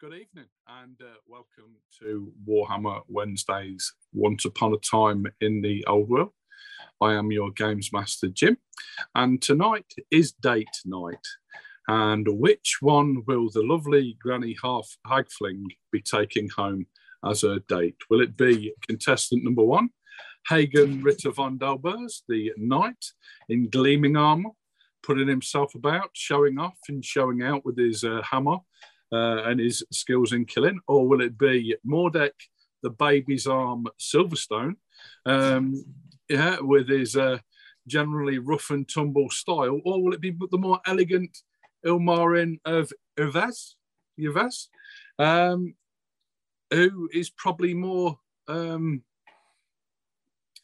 Good evening and uh, welcome to Warhammer Wednesdays Once Upon a Time in the Old World. I am your Games Master Jim, and tonight is date night. And which one will the lovely Granny Half Hagfling be taking home as her date? Will it be contestant number one, Hagen Ritter von Delbers, the knight in gleaming armour, putting himself about, showing off and showing out with his uh, hammer uh, and his skills in killing, or will it be Mordek, the baby's arm Silverstone, um, yeah, with his uh, generally rough and tumble style, or will it be the more elegant Ilmarin of Yves, Yves, um, who is probably more um,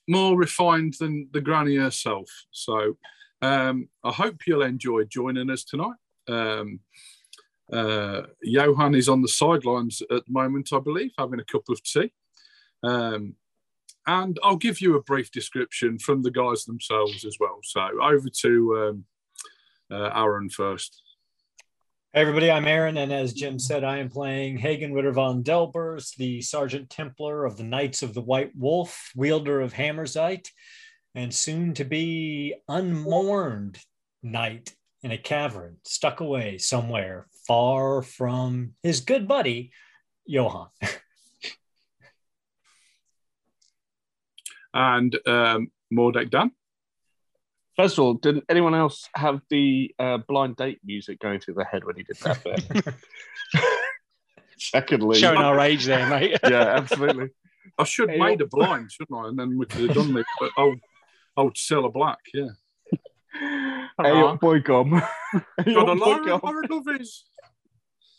more refined than the granny herself. So um, I hope you'll enjoy joining us tonight. Um, uh, Johan is on the sidelines at the moment, I believe, having a cup of tea. Um, and I'll give you a brief description from the guys themselves as well. So over to um, uh, Aaron first. Hey everybody, I'm Aaron, and as Jim said, I am playing Hagen Ritter von Delbers, the Sergeant Templar of the Knights of the White Wolf, wielder of Hammerzite, and soon to be unmourned knight in a cavern, stuck away somewhere far from his good buddy, Johan. and um, Mordek Dan. First of all, did anyone else have the uh, blind date music going through their head when he did that bit? Secondly, showing our age there, mate. yeah, absolutely. I should have made a blind, shouldn't I? And then we could have done the old, old Cilla Black, yeah. Hey up, boy gum. hey up, Got a boy lot gum.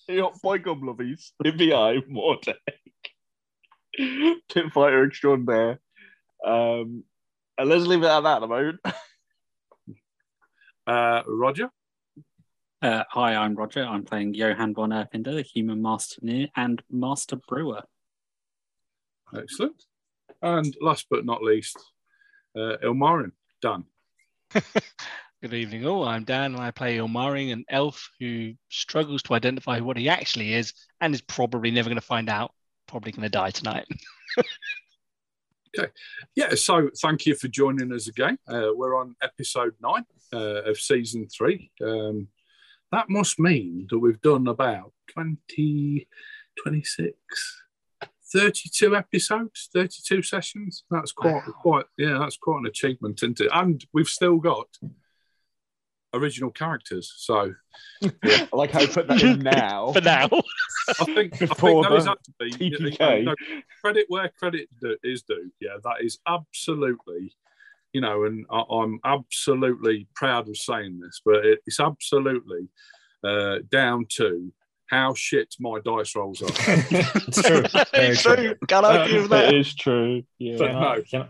Of lovies. Hey up, boy gum, lovies. In the eye, Mordek. Pit fighter extraordinaire. Um, and let's leave it at that at the moment. Uh, Roger. Uh, hi, I'm Roger. I'm playing Johan von Erfinder, the human master and master brewer. Excellent. And last but not least, uh, Ilmarin. Dan. Good evening, all. I'm Dan, and I play Ilmarin, an elf who struggles to identify what he actually is and is probably never going to find out. Probably going to die tonight. Okay. Yeah, so thank you for joining us again. Uh, we're on episode nine uh, of season three. Um, that must mean that we've done about 20, 26, 32 episodes, 32 sessions. That's quite, quite, yeah, that's quite an achievement, isn't it? And we've still got original characters. So I like how you put that in now. For now, I think, I Before think those the have to be you know, credit where credit is due. Yeah, that is absolutely, you know, and I, I'm absolutely proud of saying this, but it, it's absolutely uh, down to how shit my dice rolls are. it's true. It's true. true. Can't argue with That that. is true. Yeah. But no.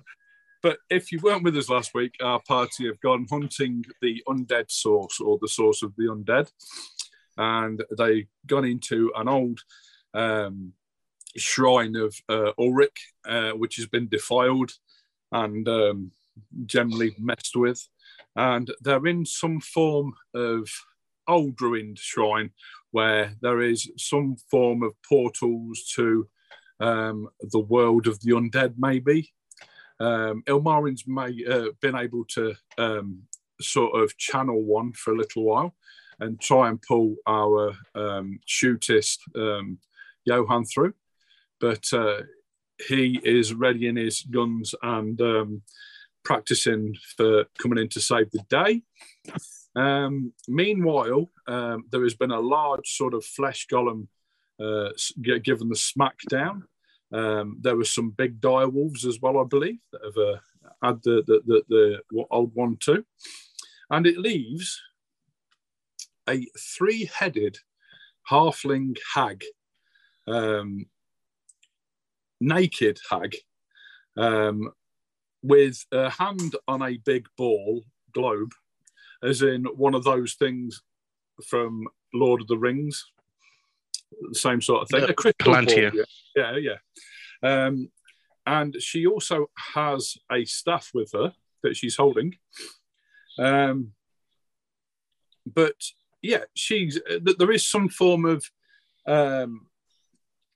But if you weren't with us last week, our party have gone hunting the undead source or the source of the undead. And they've gone into an old um, shrine of uh, Ulric, uh, which has been defiled and um, generally messed with. And they're in some form of old ruined shrine where there is some form of portals to um, the world of the undead, maybe um, Ilmarin's may, uh, been able to um, sort of channel one for a little while and try and pull our um, shootist um, Johan through. But uh, he is readying his guns and um, practicing for coming in to save the day. Um, meanwhile, there has been a large sort of flesh golem uh, given the smackdown. Um, there were some big dire wolves as well, I believe, that have uh, had the, the, the, the old one too. And it leaves a three headed halfling hag, um, naked hag, um, with a hand on a big ball globe, as in one of those things from Lord of the Rings. Same sort of thing. Yeah, a crystal ball, yeah, yeah. yeah. Um, and she also has a staff with her that she's holding. Um, but yeah, she's th- there is some form of um,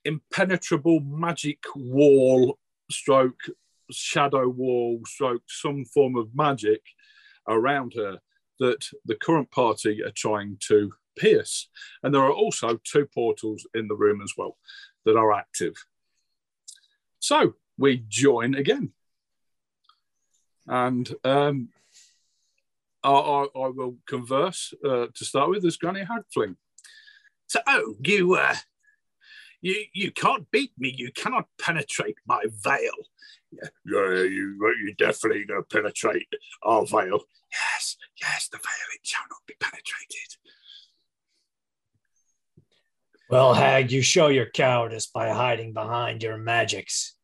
impenetrable magic wall, stroke shadow wall, stroke some form of magic around her that the current party are trying to pierce. And there are also two portals in the room as well that are active. So we join again. And um, I, I, I will converse uh, to start with as Granny Hagfling. So, oh, you, uh, you, you can't beat me. You cannot penetrate my veil. Yeah, yeah you, you definitely going to penetrate our veil. Yes, yes, the veil it shall not be penetrated. Well, Hag, you show your cowardice by hiding behind your magics.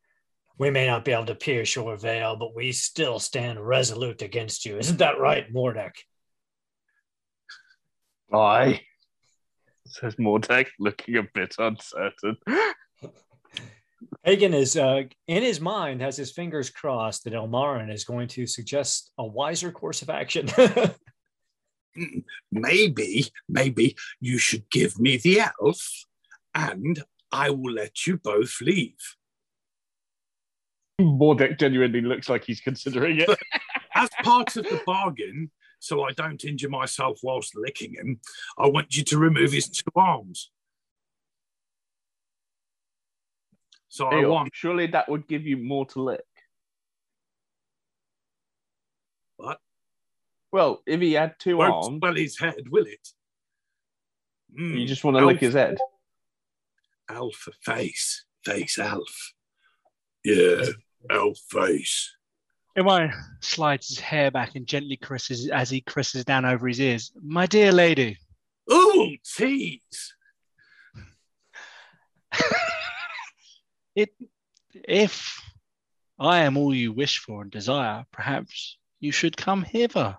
We may not be able to pierce your veil, but we still stand resolute against you. Isn't that right, Mordek? Aye, says Mordek, looking a bit uncertain. Hagen is uh, in his mind has his fingers crossed that Elmarin is going to suggest a wiser course of action. Mm, maybe, maybe you should give me the elf, and I will let you both leave. Mordek genuinely looks like he's considering it. As part of the bargain, so I don't injure myself whilst licking him, I want you to remove his two arms. So I want. Surely that would give you more to lick. What? Well, if he had 2 Won't arms, swell his head, will it? Mm, you just want to lick his head. Alpha face, face elf. Yeah, elf face. Emma slides his hair back and gently caresses as he caresses down over his ears. My dear lady. Oh, tease. it if I am all you wish for and desire, perhaps you should come hither.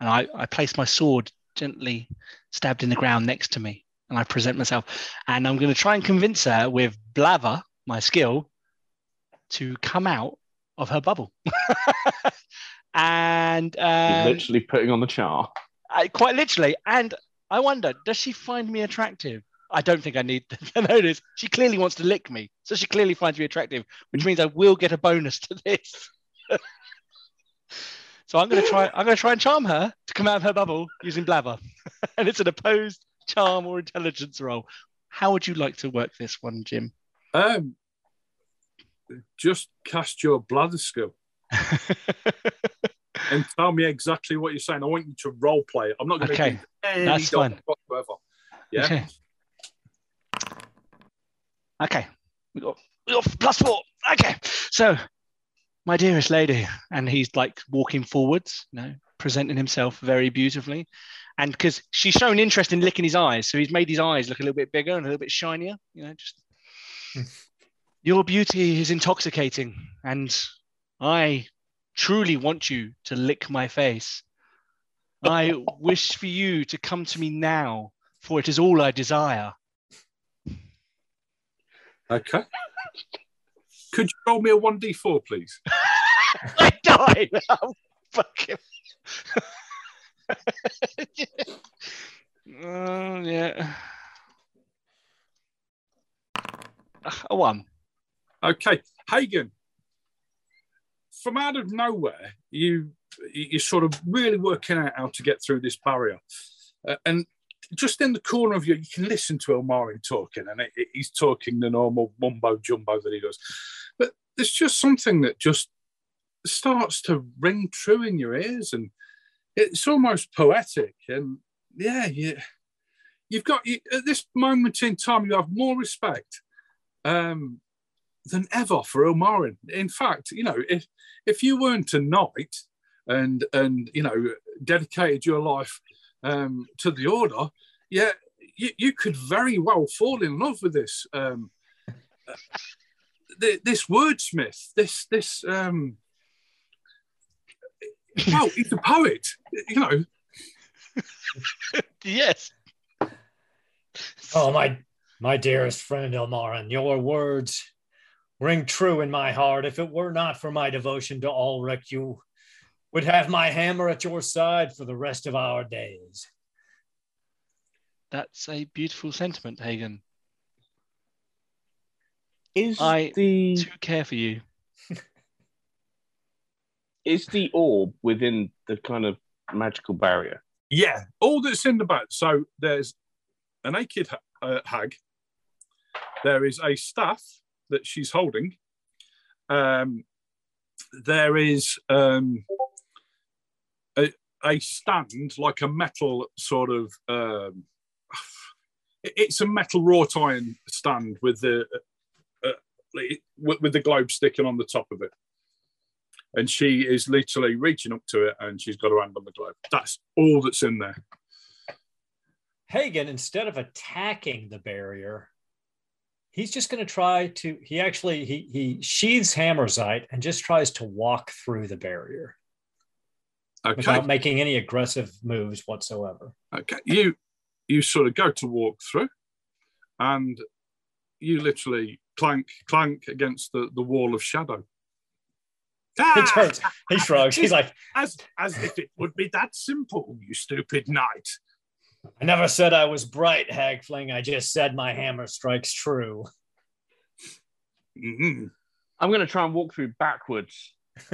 And I, I place my sword gently stabbed in the ground next to me, and I present myself. And I'm going to try and convince her with Blather, my skill, to come out of her bubble. and um, literally putting on the char. I, quite literally. And I wonder, does she find me attractive? I don't think I need to this. She clearly wants to lick me, so she clearly finds me attractive, which means I will get a bonus to this. so I'm going to try. I'm going to try and charm her to come out of her bubble using Blather, and it's an opposed charm or intelligence roll. How would you like to work this one, Jim? Um, just cast your bladder skill and tell me exactly what you're saying. I want you to role play it. I'm not going to Okay, do any that's fine. whatsoever. Yeah. Okay. Okay. We got, we got plus four. Okay. So, my dearest lady, and he's like walking forwards, you know, presenting himself very beautifully. And because she's shown interest in licking his eyes, so he's made his eyes look a little bit bigger and a little bit shinier, you know, just your beauty is intoxicating, and I truly want you to lick my face. I wish for you to come to me now, for it is all I desire. Okay. Could you roll me a 1d4, please? I die now. Fucking. uh, yeah. A one. Okay. Hagen, from out of nowhere, you you're sort of really working out how to get through this barrier. Uh, and just in the corner of you, you can listen to Elmarin talking, and it, it- he's talking the normal mumbo jumbo that he does. But there's just something that just starts to ring true in your ears, and it's almost poetic. And yeah, you, you've got you, at this moment in time, you have more respect um, than ever for Elmarin. In fact, you know, if if you weren't a knight and and you know dedicated your life um, to the order, yeah, you, you could very well fall in love with this um, uh, th- this wordsmith, this this um, well, he's a poet, you know. Yes. Oh, my my dearest friend Elmarin, your words ring true in my heart. If it were not for my devotion to Ulric, you would have my hammer at your side for the rest of our days. That's a beautiful sentiment, Hagen. Is I the do care for you. is the orb within the kind of magical barrier? Yeah, all that's in the boat. So there's a naked ha- uh, hag. There is a staff that she's holding. Um, there is um, a, a stand, like a metal sort of. Um, it's a metal wrought iron stand with the uh, uh, with the globe sticking on the top of it and she is literally reaching up to it and she's got her hand on the globe. That's all that's in there. Hagen, instead of attacking the barrier, he's just going to try to. He actually he he sheathes Hammerzite and just tries to walk through the barrier Okay. without making any aggressive moves whatsoever. Okay. You you sort of go to walk through and you literally clank clank against the, the wall of shadow. He Ah! turns, he shrugs. He's like, as as if it would be that simple, you stupid knight. I never said I was bright, Hagfling. I just said my hammer strikes true. Mhm. I'm going to try and walk through backwards.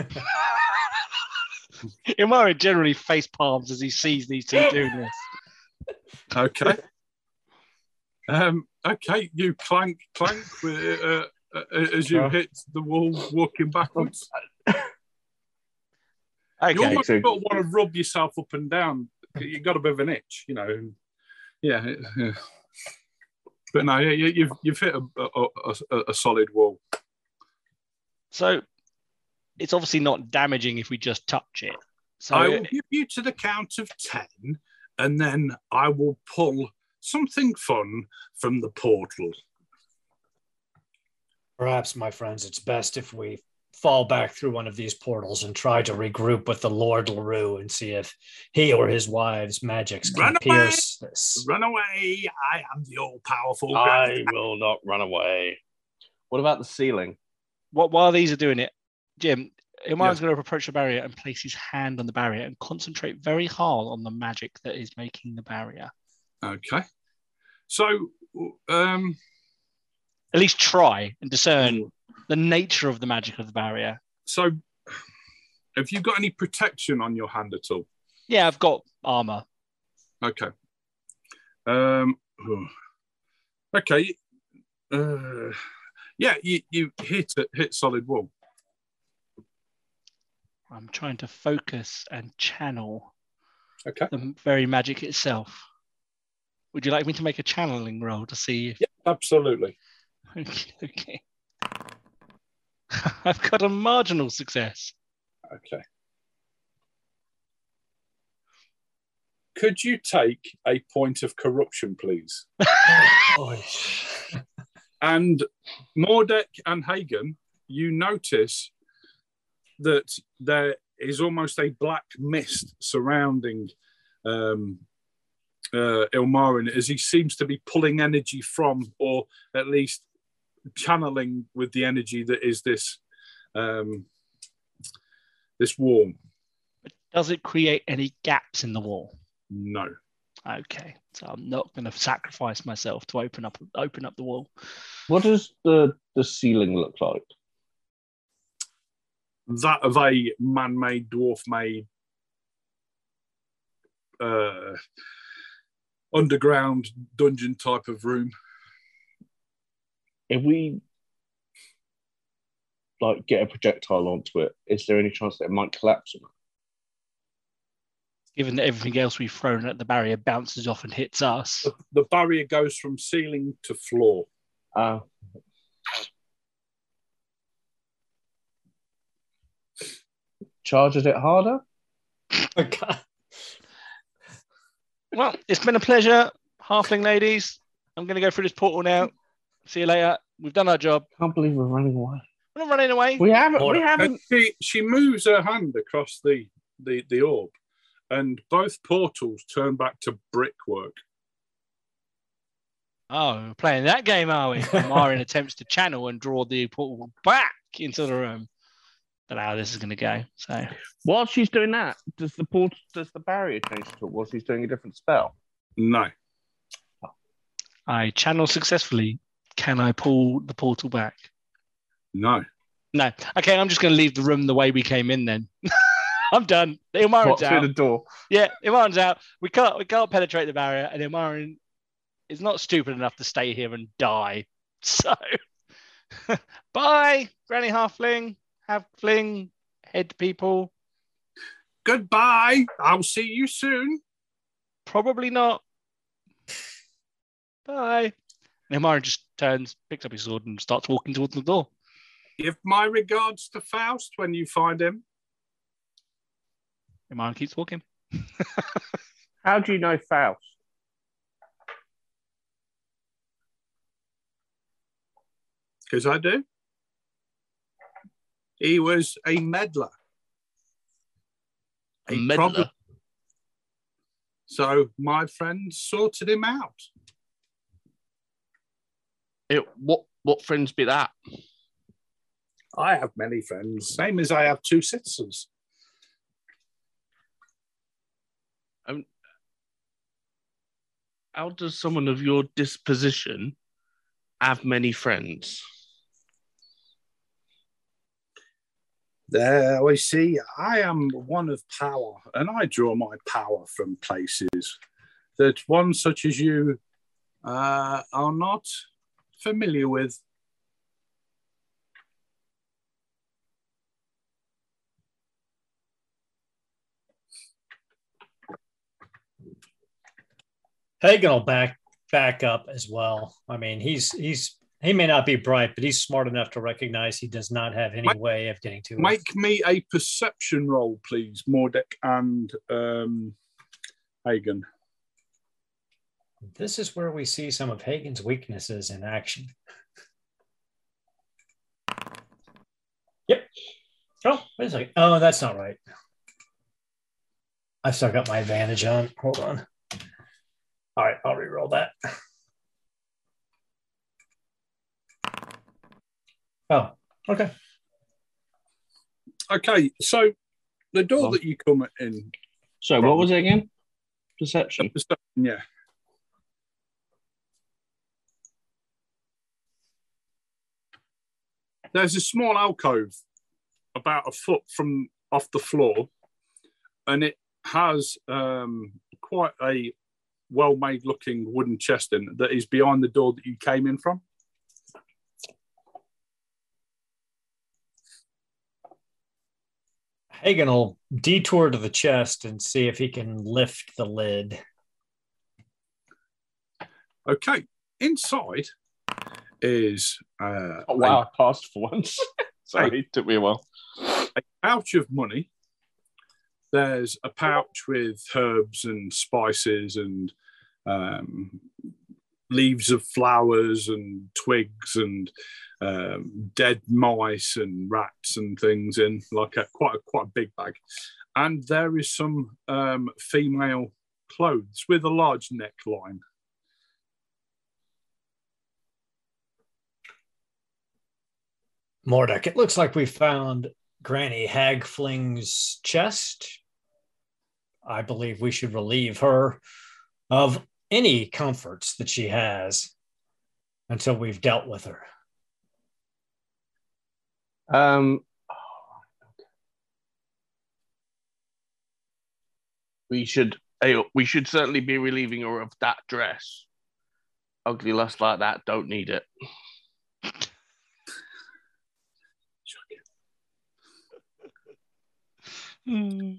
Imara generally face palms as he sees these two doing this. Okay. um, okay, you clank clank with, uh, uh, as you Yeah. hit the wall walking backwards. You almost so- got to want to rub yourself up and down. You got a bit of an itch, you know. Yeah, yeah. But no, yeah, you- you've you've hit a, a, a, a solid wall. So it's obviously not damaging if we just touch it. So I will give you to the count of ten, and then I will pull something fun from the portal. Perhaps, my friends, it's best if we fall back through one of these portals and try to regroup with the Lord LaRue and see if he or his wives' magics can Run away! pierce this. Run away! I am the all-powerful. I will not run away. What about the ceiling? what, while these are doing it, Jim, Imara's Yeah. going to approach the barrier and place his hand on the barrier and concentrate very hard on the magic that is making the barrier. Okay. So, um, At least try and discern the nature of the magic of the barrier. so have you got any protection on your hand at all? Yeah, I've got armor. Okay. Um. Okay. Uh, yeah, you, you hit it, hit solid wall. I'm trying to focus and channel Okay. the very magic itself. Would you like me to make a channeling roll to see if Yeah, absolutely. Okay, okay. I've got a marginal success. Okay. Could you take a point of corruption, please? And Mordek and Hagen, you notice that there is almost a black mist surrounding um, uh, Ilmarin as he seems to be pulling energy from, or at least channeling with the energy that is this um, this wall. Does it create any gaps in the wall? No. Okay, so I'm not going to sacrifice myself to open up open up the wall. What does the, the ceiling look like? that of a man-made, dwarf-made, uh, underground dungeon type of room. If we like get a projectile onto it, is there any chance that it might collapse? on us? Given that everything else we've thrown at the barrier bounces off and hits us, The, the barrier goes from ceiling to floor. Uh, charges it harder? God. well, it's been a pleasure, halfling ladies. I'm going to go through this portal now. See you later. We've done our job. Can't believe we're running away. We're not running away. We haven't. We haven't. She, she moves her hand across the, the, the orb, and both portals turn back to brickwork. Oh, we're playing that game, are we? Marin attempts to channel and draw the portal back into the room. Don't know how this is going to go. So While she's doing that, does the port does the barrier change at all? While she's doing a different spell? No. I channel successfully, can I pull the portal back? No. No. Okay, I'm just going to leave the room the way we came in then. I'm done. Ilmarin's What, through out. the door. Yeah, Ilmarin's out. We can't we can't penetrate the barrier, and Ilmarin is not stupid enough to stay here and die. So, bye, Granny Halfling, Have Halfling, head people. Goodbye. I'll see you soon. Probably not. Bye. And Ilmarin just turns, picks up his sword, and starts walking towards the door. Give my regards to Faust when you find him. Ilmarin keeps walking. How do you know Faust? Because I do. He was a meddler. A A meddler? problem- So my friend sorted him out. It, what what friends be that? I have many friends, same as I have two sisters. How does someone of your disposition have many friends? There we see, I am one of power, and I draw my power from places that one such as you uh, are not familiar with. Hagen will back back up as well. I mean, he's he's he may not be bright, but he's smart enough to recognize he does not have any Mike- way of getting to it. Make me a perception roll, please, Mordek and um, Hagen. This is where we see some of Hagen's weaknesses in action. Yep. Oh, wait a second. Oh, that's not right. I've still got my advantage on. Hold on. All right, I'll re-roll that. Oh, okay. Okay, so the door Well- that you come in, So what was it again? Perception. yeah. There's a small alcove about a foot from off the floor, and it has um, quite a well-made looking wooden chest in that is behind the door that you came in from. Hagen will detour to the chest and see if he can lift the lid. Okay, inside is uh, Oh wow, I passed for once. Sorry, it took me a while. a pouch of money. There's a pouch with herbs and spices and um, leaves of flowers and twigs and um, dead mice and rats and things in like a quite a quite a big bag. And there is some um, female clothes with a large neckline. Mordek, it looks like we found Granny Hagfling's chest. I believe we should relieve her of any comforts that she has until we've dealt with her. Um, we should eh, we should certainly be relieving her of that dress. Ugly lust like that don't need it. Hmm.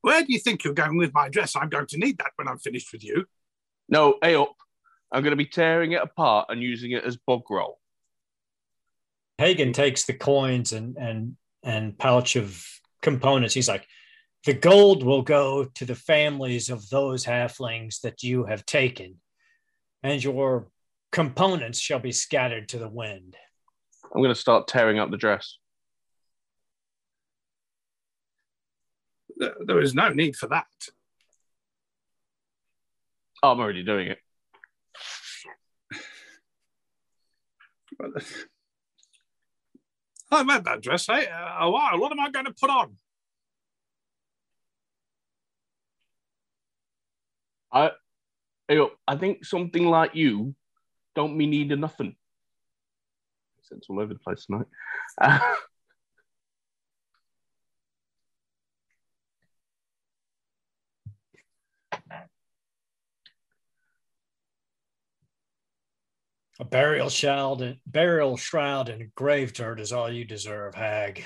Where do you think you're going with my dress? I'm going to need that when I'm finished with you. No, hey up. I'm going to be tearing it apart and using it as bog roll. Hagen takes the coins and and and pouch of components. He's like, the gold will go to the families of those halflings that you have taken, and your components shall be scattered to the wind. I'm going to start tearing up the dress. There- is no need for that. Oh, I'm already doing it. I've had that dress eh, a while. What am I going to put on? I, hey. I think something like you don't me need a nothing. accents all over the place tonight. A burial shroud and burial shroud and grave dirt is all you deserve, hag.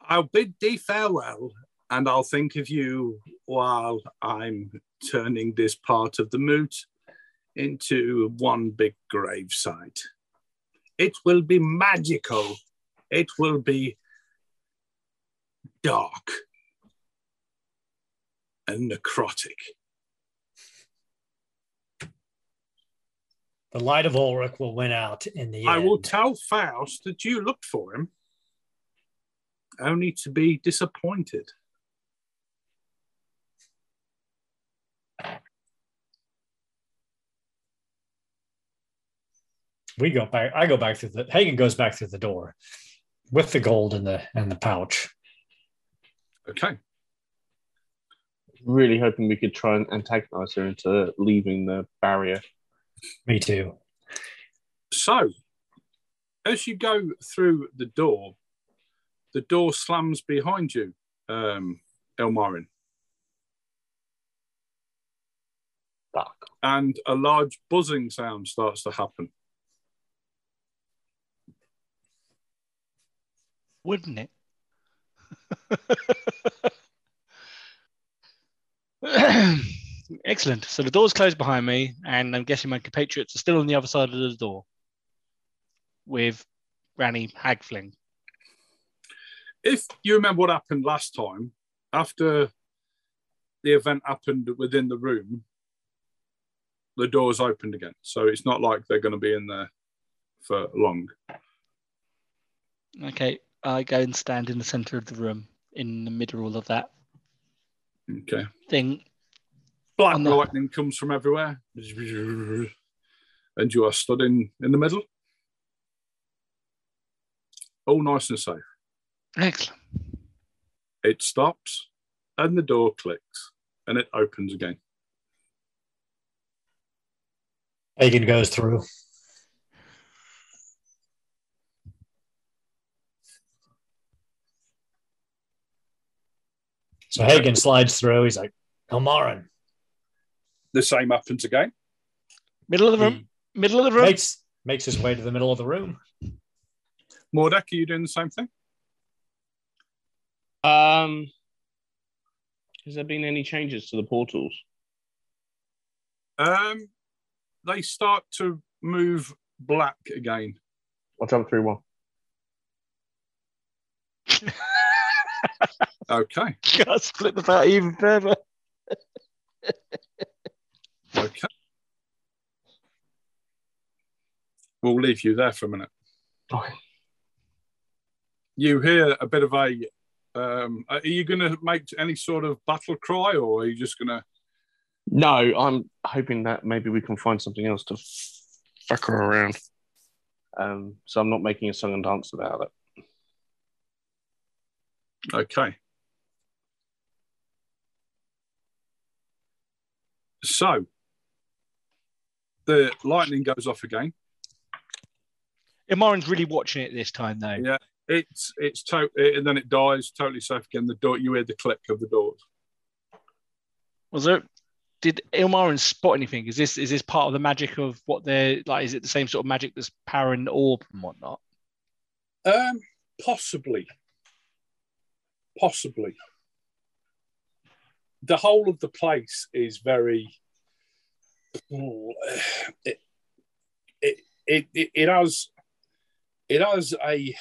I'll bid thee farewell, and I'll think of you while I'm turning this part of the moot into one big gravesite. It will be magical. It will be dark and necrotic. The light of Ulric will win out in the I end. will tell Faust that you looked for him, only to be disappointed. we go back. I go back through the Hagen goes back through the door with the gold in the in the pouch. Okay. really hoping we could try and antagonize her into leaving the barrier. Me too. So, as you go through the door, the door slams behind you, um, Elmarin, Fuck. and a large buzzing sound starts to happen. Wouldn't it? Excellent. So the door's closed behind me, and I'm guessing my compatriots are still on the other side of the door with Granny Hagfling. If you remember what happened last time, after the event happened within the room, the doors opened again. So it's not like they're going to be in there for long. Okay, I go and stand in the center of the room, in the middle of that Okay. thing. Black the- lightning comes from everywhere, and you are stood in, in the middle. All nice and safe. Excellent. It stops, and the door clicks, and it opens again. Hagen goes through. So Hagen slides through. He's like, Elmarin. The same happens again. Middle of the room. He Middle of the room. makes makes his way to the middle of the room. Mordek, are you doing the same thing? Um, has there been any changes to the portals? Um, they start to move black again. I'll jump through one. Okay. God, split the party even further. Okay. We'll leave you there for a minute. Okay. You hear a bit of a. Um, are you going to make any sort of battle cry, or are you just going to? No, I'm hoping that maybe we can find something else to fuck her around. Um, so I'm not making a song and dance about it. Okay. So the lightning goes off again. Imoran's really watching it this time, though. Yeah. It's it's to- and then it dies totally safe again. The door you hear the click of the doors. Was there? Did Ilmarin spot anything? Is this is this part of the magic of what they're like? Is it the same sort of magic that's powering the orb and whatnot? Um, possibly. Possibly. The whole of the place is very. It, it, it, it, it has it has a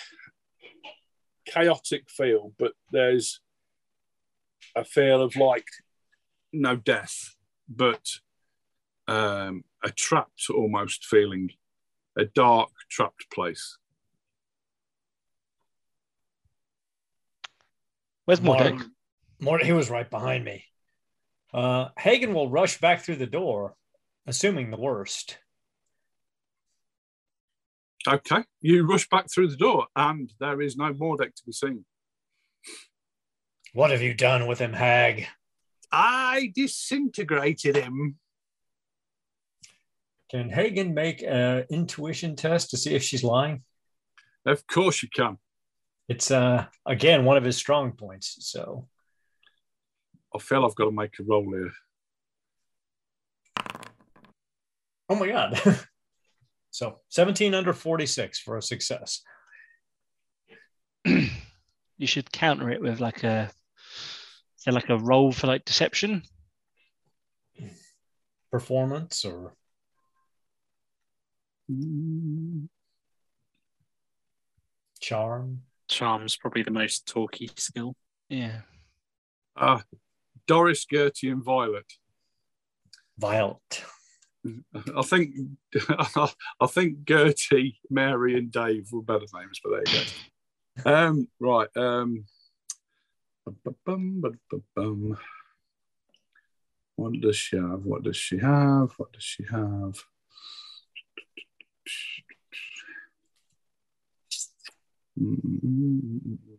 chaotic feel, but there's a feel of like no death, but um, a trapped almost feeling, a dark trapped place. Where's Mordek? Mark- Mord- he was right behind me. Uh, Hagen will rush back through the door, assuming the worst. Okay, you rush back through the door, and there is no Mordek to be seen. What have you done with him, hag? I disintegrated him. Can Hagen make an intuition test to see if she's lying? Of course you can. It's uh again one of his strong points. So I feel I've got to make a roll here. Oh my god. so 17 under 46 for a success. you should counter it with like a say like a roll for like deception. Performance or charm. Charm's probably the most talky skill. Yeah. Uh, Doris, Gertie, and Violet. Violet. I think I think Gertie, Mary, and Dave were better names, but there you go. Um, right. Um. What does she have? What does she have? What does she have? Mm.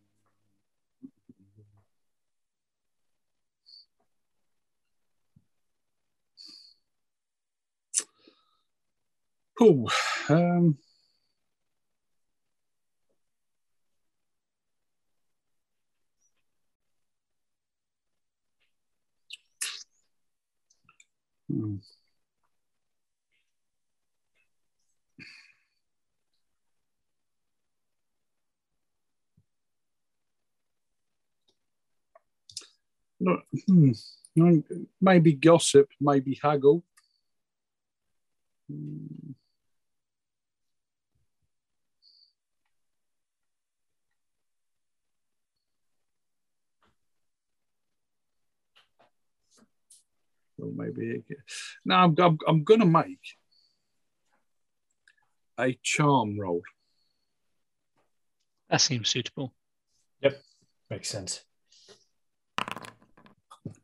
Cool. Um, hmm. Hmm, maybe gossip, maybe haggle. Hmm. Well, maybe it, no. I'm, I'm, I'm going to make a charm roll. That seems suitable. Yep, makes sense.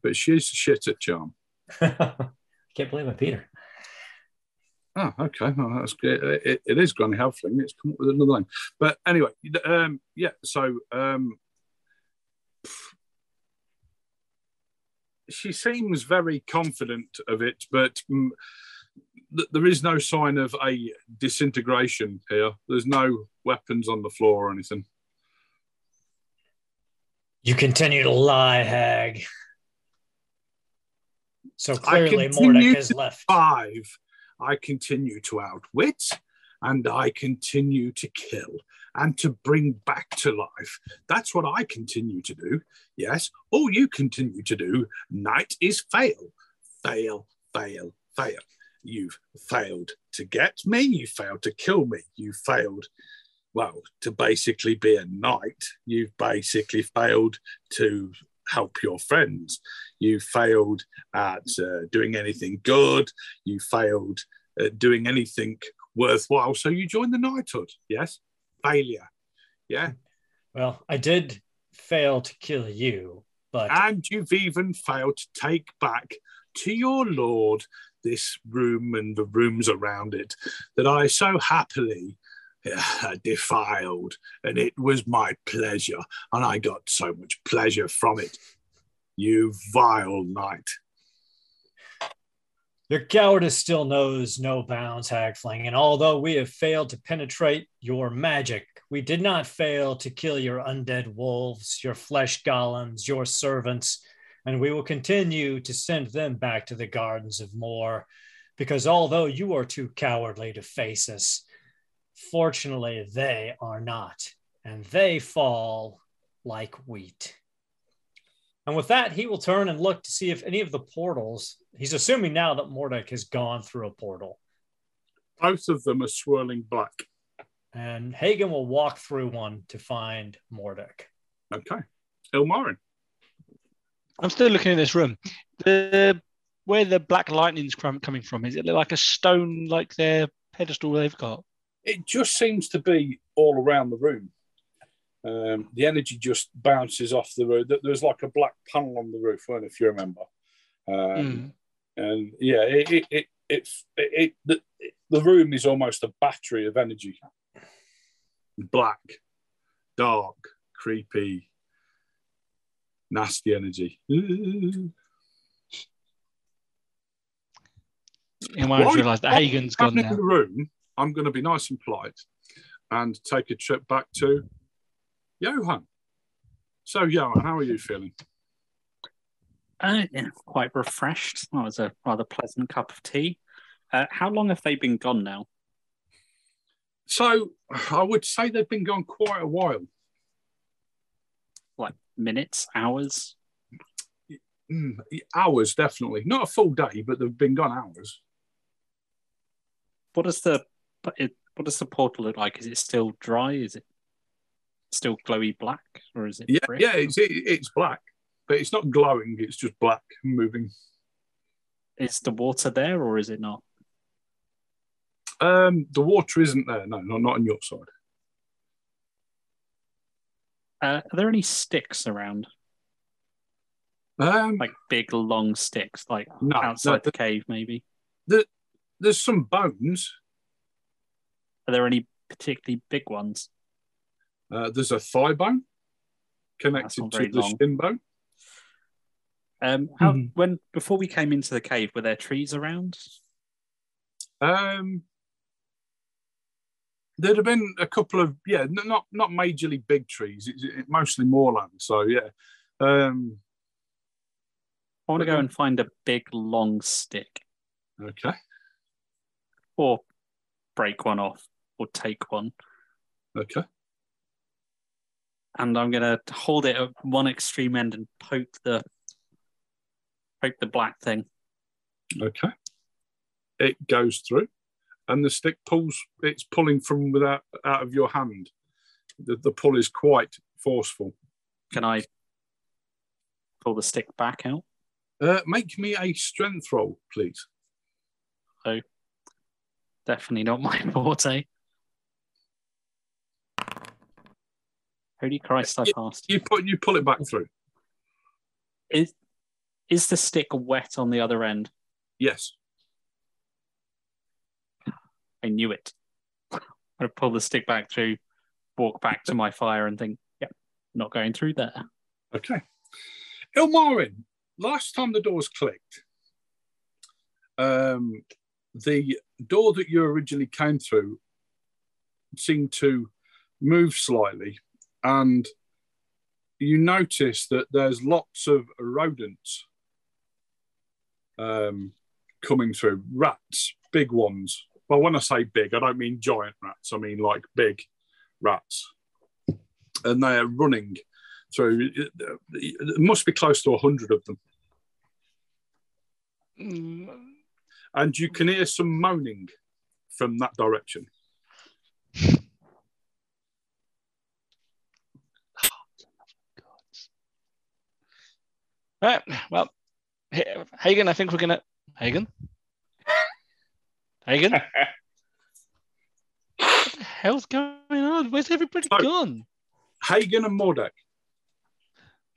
but she's shit at charm. Can't believe it, Peter. her. Oh, okay. Well, that's good. It, it is Granny Halfling. It's come up with another name. But anyway, um, yeah. So um, she seems very confident of it, but mm, th- there is no sign of a disintegration here. There's no weapons on the floor or anything. You continue to lie, hag. So clearly Mordek to left. Five, I continue to outwit and I continue to kill and to bring back to life. That's what I continue to do. Yes, all you continue to do, knight, is fail, fail, fail, fail. You've failed to get me, you failed to kill me, you failed, well, to basically be a knight, you've basically failed to help your friends. You failed at uh, doing anything good. You failed at doing anything worthwhile. So you joined the knighthood. Yes, failure. Yeah, Well, I did fail to kill you, but and you've even failed to take back to your lord this room and the rooms around it that I so happily uh, defiled, and it was my pleasure, and I got so much pleasure from it. You vile knight. Your cowardice still knows no bounds, Hagfling. And although we have failed to penetrate your magic, we did not fail to kill your undead wolves, your flesh golems, your servants, and we will continue to send them back to the gardens of Morr. Because although you are too cowardly to face us, fortunately they are not, and they fall like wheat. And with that, he will turn and look to see if any of the portals, he's assuming now that Mordek has gone through a portal. Both of them are swirling black. And Hagen will walk through one to find Mordek. Okay. Ilmarin. I'm still looking in this room. The where the black lightning's crum- coming from is it like a stone like their pedestal they've got? It just seems to be all around the room. Um, the energy just bounces off the roof. There's like a black panel on the roof, weren't if you remember? Um, Mm. And yeah, it it it, it, it, it the, the room is almost a battery of energy. Black, dark, creepy, nasty energy. He might While realise that while Hagen's I'm gone in now. the room, I'm going to be nice and polite and take a trip back to Johan. So, Johan, how are you feeling? Uh, yeah, quite refreshed. That was a rather pleasant cup of tea. Uh, how long have they been gone now? So, I would say they've been gone quite a while. Like minutes, hours? Mm, hours, definitely. Not a full day, but they've been gone hours. What does the what does the portal look like? Is it still dry? Is it still glowy black, or is it? Yeah, brick? yeah, it's it, it's black, but it's not glowing. It's just black moving. Is the water there, or is it not? Um, the water isn't there. No, not not on your side. Uh, are there any sticks around, Um, like big long sticks, like No, outside no, the cave? Maybe. there's some bones. Are there any particularly big ones? Uh, there's a thigh bone connected to the long. shin bone. Um, how, Mhm. when before we came into the cave, were there trees around? Um, there'd have been a couple of yeah, not not majorly big trees. It's it, mostly moorland. So yeah, um, I want to go and find a big long stick, okay, or break one off, or take one, okay, and I'm gonna hold it at one extreme end and poke the poke the black thing. okay. It goes through, and the stick pulls. It's pulling from without out of your hand. The the pull is quite forceful. Can I pull the stick back out? Uh, make me a strength roll, please. Oh, definitely not my forte. Holy Christ, I passed. You put you pull it back through. Is is the stick wet on the other end? Yes. I knew it. I'm gonna pull the stick back through, walk back to my fire, and think, "Yep, not going through there." Okay. Ilmarin, last time the doors clicked, um, the door that you originally came through seemed to move slightly, and you notice that there's lots of rodents um, coming through. Rats, big ones. Well, when I say big, I don't mean giant rats. I mean like big rats, and they are running through. It must be close to a hundred of them, Mm, and you can hear some moaning from that direction. Right. Well, Hagen, I think we're gonna Hagen. Hagen. what the hell's going on? Where's everybody So- gone? Hagen and Mordek.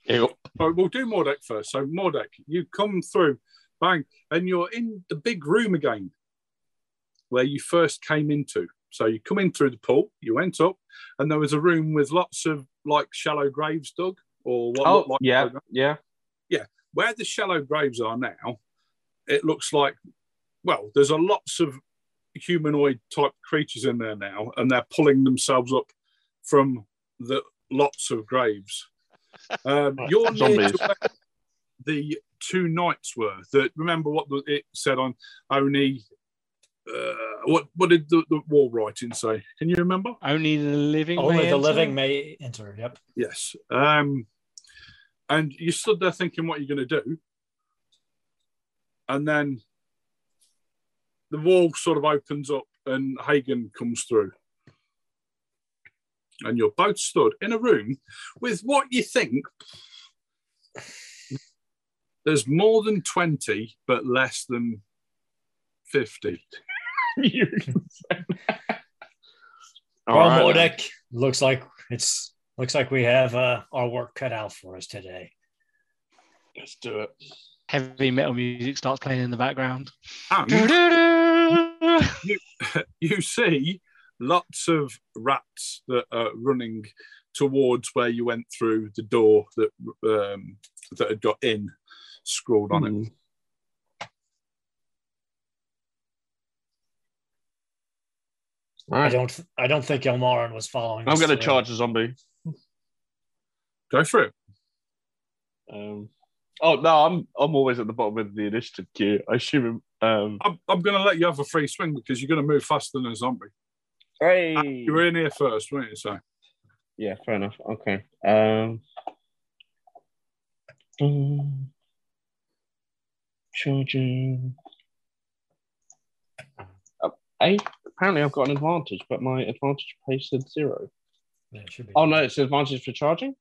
Yep. Oh, we'll do Mordek first. So Mordek, you come through, bang, and you're in the big room again, where you first came into. So you come in through the pool, you went up, and there was a room with lots of like shallow graves dug, or what Oh, like yeah, yeah. Where the shallow graves are now, it looks like, well, there's a lots of humanoid type creatures in there now, and they're pulling themselves up from the lots of graves. Um, you're near Zombies. to where the two knights were. That remember what the, it said on only. Uh, what what did the, the wall writing say? Can you remember? Only the living. Only may the enter? living may enter. Yep. Yes. Um, and you stood there thinking what you're going to do. And then the wall sort of opens up and Hagen comes through. And you're both stood in a room with what you think there's more than 20, but less than 50. All well, right. Mordek, looks like it's looks like we have uh, our work cut out for us today. Let's do it. Heavy metal music starts playing in the background. And you see lots of rats that are running towards where you went through the door that um, that had got in scrawled on it. Hmm. All I don't. I don't think Ilmarin was following. I'm going to charge the zombie. Go for it. Um, oh no, I'm I'm always at the bottom of the initiative queue. I assume. Um, I'm, I'm going to let you have a free swing because you're going to move faster than a zombie. hey. You were in here first, weren't you? So Yeah, fair enough. Okay. Um, charging. Uh, eight. Apparently, I've got an advantage, but my advantage pay said zero. Yeah, it should be. Oh no, it's advantage for charging.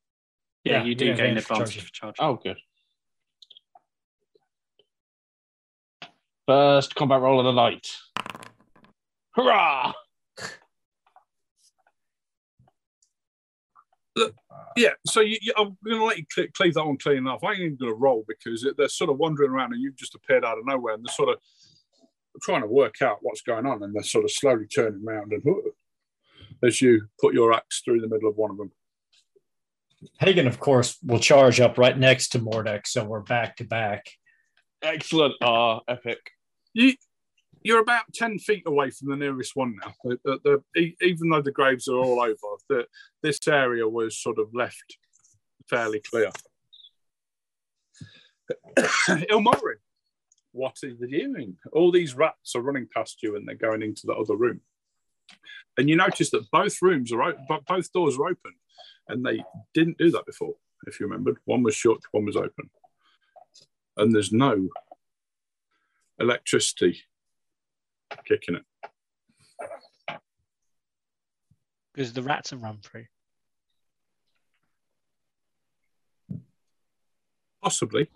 Yeah, Yeah, you do yeah, gain advantage for advantage charging. Oh, good. First combat roll of the night. Hurrah! yeah, so you, you, I'm going to let you cle- cleave that one clean enough. I ain't even going to roll because it, they're sort of wandering around and you've just appeared out of nowhere and they're sort of trying to work out what's going on and they're sort of slowly turning around and as you put your axe through the middle of one of them. Hagen, of course, will charge up right next to Mordek, so we're back to back. Excellent. Ah, epic. You, you're about 10 feet away from the nearest one now. The, the, the, even though the graves are all over, the, this area was sort of left fairly clear. Ilmarin, what are you doing? All these rats are running past you and they're going into the other room. And you notice that both rooms are open, but both doors are open, and they didn't do that before. If you remembered, one was shut, one was open, and there's no electricity kicking it. because the rats have run through. Possibly.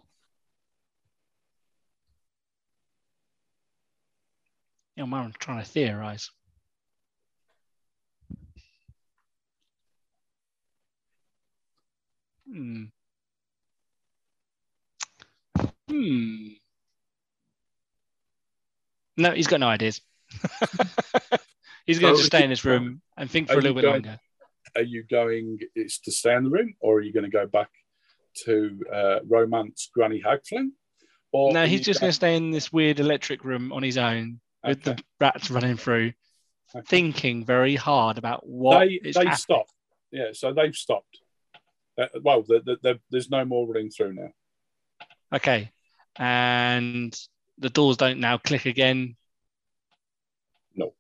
You know, I'm trying to theorize. Hmm. Hmm. No, he's got no ideas. he's going Oh, to stay in his room and think for a little bit going- longer. Are you going? It's to stay in the room, or are you going to go back to uh, romance Granny Hagflin? Or No, he's just going- to stay in this weird electric room on his own with Okay. the rats running through, Okay. thinking very hard about what they they happening. stopped. Yeah, so they've stopped. Uh, well, the, the, the, there's no more running through now. Okay. And the doors don't now click again. No.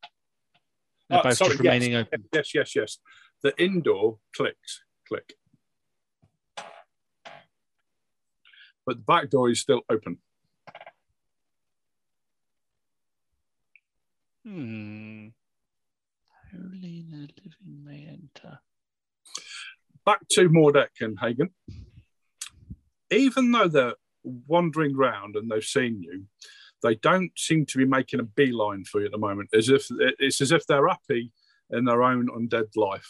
They're Ah, both sorry, just yes. remaining open. Yes, yes, yes. The indoor clicks, click, but the back door is still open. Hmm. Only the living may enter. Back to Mordek and Hagen. Even though they're wandering round and they've seen you, they don't seem to be making a beeline for you at the moment. As if it's as if they're happy in their own undead life.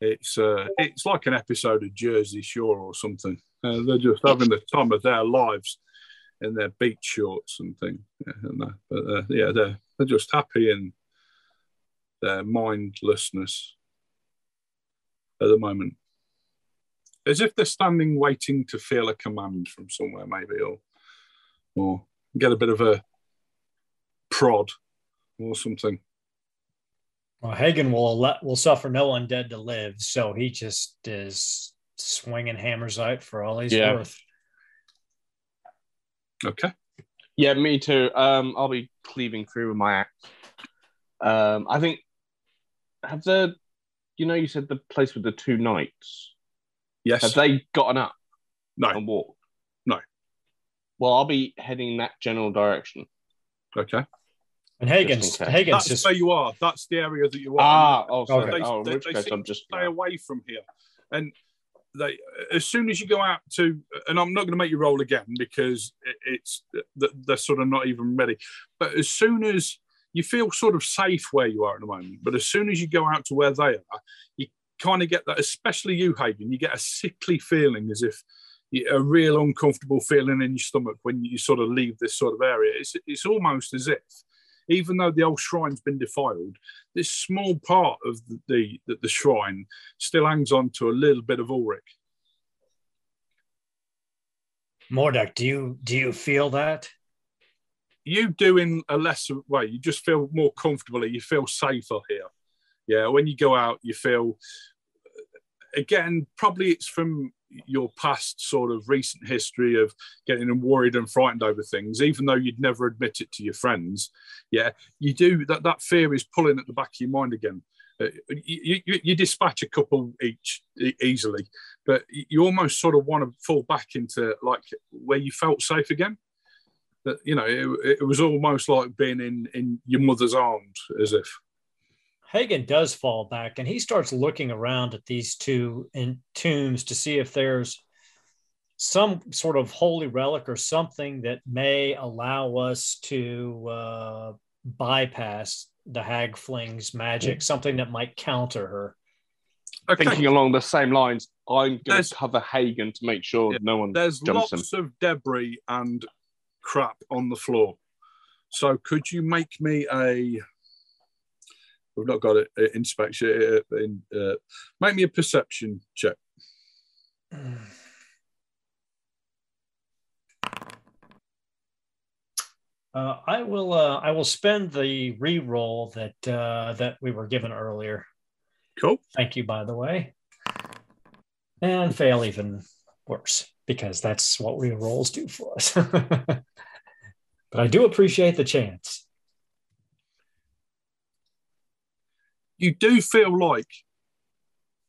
It's uh, it's like an episode of Jersey Shore or something. Uh, they're just having the time of their lives in their beach shorts and things. Yeah, and that. But uh, yeah, they're they're just happy in their mindlessness at the moment. As if they're standing waiting to feel a command from somewhere, maybe, or or get a bit of a prod or something. Well, Hagen will let will suffer no undead to live, so he just is swinging hammers out for all he's Yeah. worth. Okay. Yeah, me too. Um, I'll be cleaving through with my axe. Um, I think have the, you know, you said the place with the two knights. Yes. Have they gotten up no. and walked? No. Well, I'll be heading that general direction. Okay. And Hagen's Just. Hagen's That's just where you are. That's the area that you are. Ah, oh, sorry. Okay. Oh, They- which they case seem I'm just. stay away from here. And they, as soon as you go out to, and I'm not going to make you roll again because it, it's they're sort of not even ready. But as soon as you feel sort of safe where you are at the moment, but as soon as you go out to where they are, you kind of get that, especially you, Hagen, you get a sickly feeling as if a real uncomfortable feeling in your stomach when you sort of leave this sort of area. It's, it's almost as if, even though the old shrine's been defiled, this small part of the, the, the, shrine still hangs on to a little bit of Ulric. Mordek. Do you do you feel that? You do in a lesser way. You just feel more comfortable. You feel safer here. Yeah, when you go out, you feel again. Probably it's from your past sort of recent history of getting worried and frightened over things, even though you'd never admit it to your friends. Yeah, you do that. That fear is pulling at the back of your mind again. Uh, you, you, you, dispatch a couple each easily, but you almost sort of want to fall back into like where you felt safe again. That you know, it, it was almost like being in in your mother's arms, as if. Hagen does fall back and he starts looking around at these two in tombs to see if there's some sort of holy relic or something that may allow us to uh, bypass the Hagfling's magic, something that might counter her. Okay. Thinking along the same lines, I'm going to cover Hagen to make sure yeah, no one There's jumps lots him. of debris and crap on the floor. So could you make me a We've not got it. Uh, inspection. Uh, in, uh, make me a perception check. Uh, I will. Uh, I will spend the re-roll that uh, that we were given earlier. Cool. Thank you, by the way. And fail even worse because that's what real roles do for us. but I do appreciate the chance. you do feel like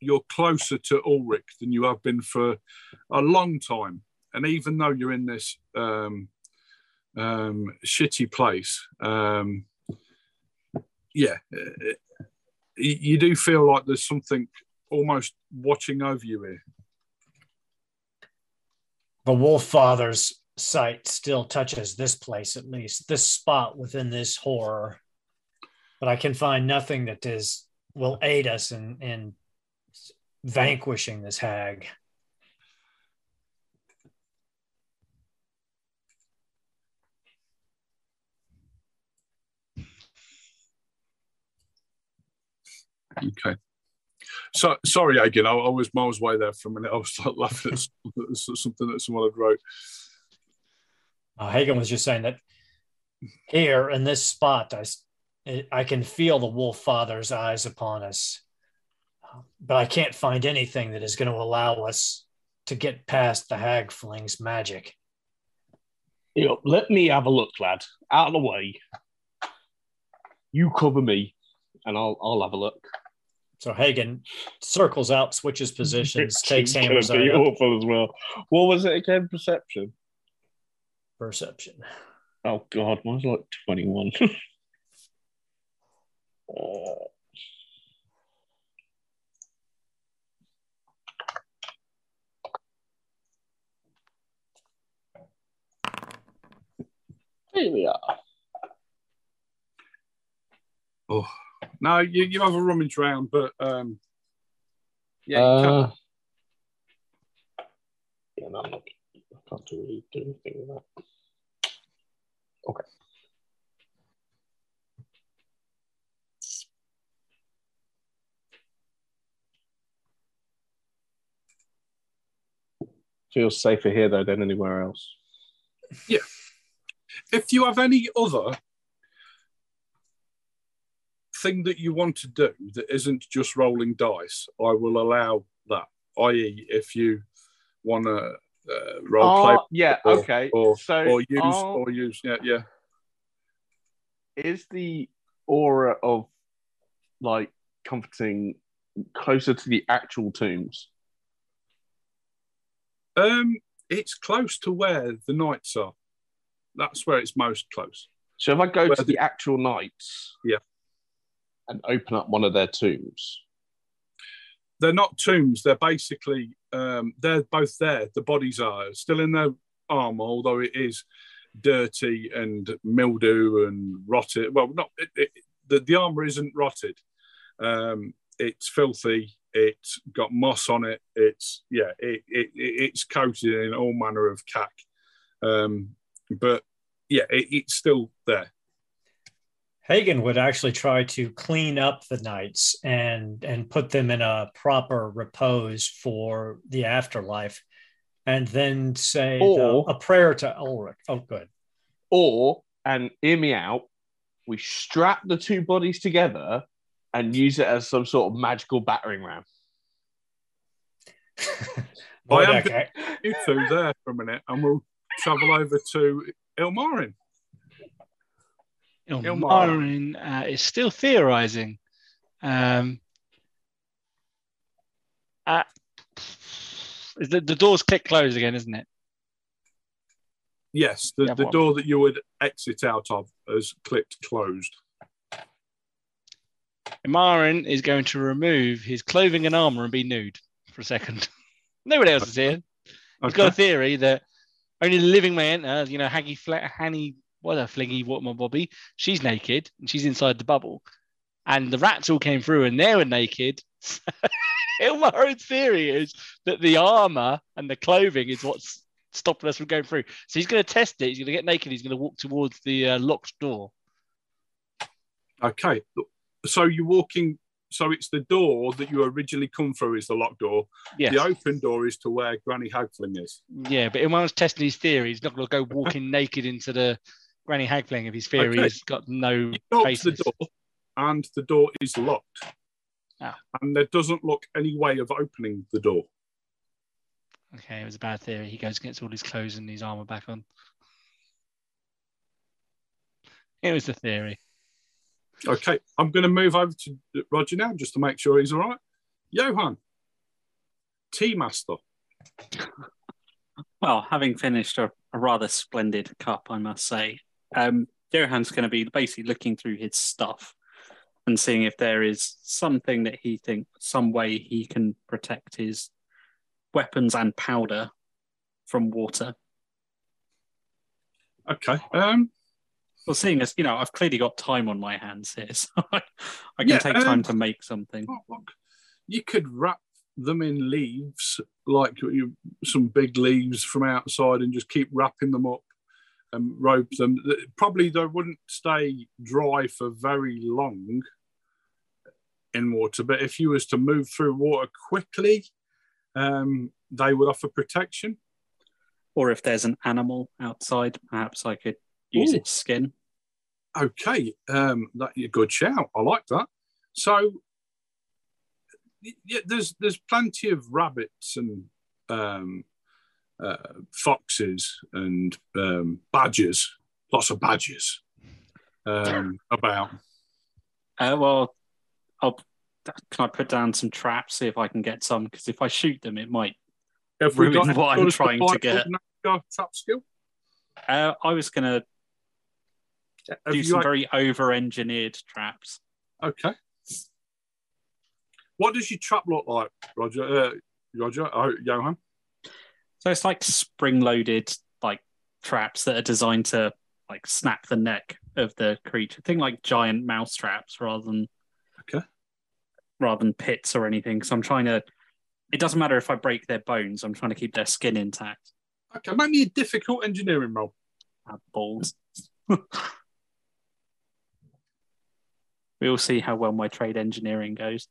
you're closer to Ulric than you have been for a long time. And even though you're in this um, um, shitty place, um, yeah, it, you do feel like there's something almost watching over you here. The Wolf Father's sight still touches this place, at least this spot within this horror but I can find nothing that is will aid us in in vanquishing this hag. Okay. So sorry again. I, I, was miles away there for a minute. I was like laughing at something that someone had wrote. Uh, Hagen was just saying that here in this spot, I I can feel the wolf father's eyes upon us, but I can't find anything that is going to allow us to get past the Hagfling's magic. You know, let me have a look, lad. Out of the way. You cover me, and I'll I'll have a look. So Hagen circles out, switches positions, takes hammers. Be awful as well. What was it again? Perception. Perception. Oh God, mine's like twenty-one. Here we are. Oh, no, you, you have a rummage round, but um, yeah, uh, yeah, no, I'm not, I can't do, really do anything with that. Okay. Feels safer here though than anywhere else. Yeah. If you have any other thing that you want to do that isn't just rolling dice, I will allow that. I.e., if you want to uh, role play, yeah, or, okay, or, so or use or use, yeah, yeah. Is the aura of like comforting closer to the actual tombs? Um, it's close to where the knights are. That's where it's most close. So if I go where to the, the actual knights, yeah, and open up one of their tombs, they're not tombs. They're basically um, they're both there. The bodies are still in their armor, although it is dirty and mildew and rotted. Well, not it, it, the the armor isn't rotted. Um, it's filthy it's got moss on it. It's yeah, it, it it's coated in all manner of cack. Um, but yeah, it, it's still there. Hagen would actually try to clean up the knights and and put them in a proper repose for the afterlife, and then say or, the, a prayer to Ulric. Oh, good. Or and hear me out. We strap the two bodies together and use it as some sort of magical battering ram. Boy, I am okay. You two there for a minute, and we'll travel over to Ilmarin. Ilmarin uh, is still theorizing. Um, uh, the, the door's click close again, isn't it? Yes, the, Yeah, the door that you would exit out of has clicked closed. Ilmarin is going to remove his clothing and armor and be nude for a second. Nobody else is here. He's got a theory that only the living man, uh, you know, Haggy, Fla- Hanny, what a flingy, what my Bobby, she's naked and she's inside the bubble. And the rats all came through and they were naked. Ilmarin's theory is that the armor and the clothing is what's stopping us from going through. So he's going to test it. He's going to get naked. He's going to walk towards the uh, locked door. Okay. So you're walking. So it's the door that you originally come through is the locked door. Yes. The open door is to where Granny Hagfling is. Yeah, but Ilmarin's testing his theory. He's not going to go walking naked into the Granny Hagfling if his theory Okay. has got no You knock the door, and the door is locked. Ah. And there doesn't look any way of opening the door. Okay, it was a bad theory. He goes gets all his clothes and his armor back on. It was the theory. Okay, I'm going to move over to Roger now just to make sure he's all right. Johan, tea master. Well, having finished a, a rather splendid cup, I must say, um, Johan's going to be basically looking through his stuff and seeing if there is something that he thinks, some way he can protect his weapons and powder from water. Okay. Um, Well, seeing as you know, I've clearly got time on my hands here, so I, I can Yeah, take um, time to make something. what- you could wrap them in leaves, like you, some big leaves from outside, and just keep wrapping them up and rope them. Probably they wouldn't stay dry for very long in water, but if you was to move through water quickly, um, they would offer protection. Or if there's an animal outside, perhaps I could use Ooh. its skin. Okay, um, that a good shout. I like that. So, yeah, there's there's plenty of rabbits and um, uh, foxes and um, badgers, lots of badgers um, about. Uh, well, I'll, can I put down some traps, see if I can get some? Because if I shoot them, it might. Have Ruin got what I'm trying to get. trap skill? Uh, I was going to Have do some very over-engineered traps. Okay. What does your trap look like, Roger? Uh, Roger, oh, Johan. So it's like spring-loaded, like traps that are designed to like snap the neck of the creature. Think like giant mouse traps rather than Okay. rather than pits or anything. So I'm trying to. It doesn't matter if I break their bones. I'm trying to keep their skin intact. Okay, make me a difficult engineering role. Ah, balls. We'll see how well my trade engineering goes.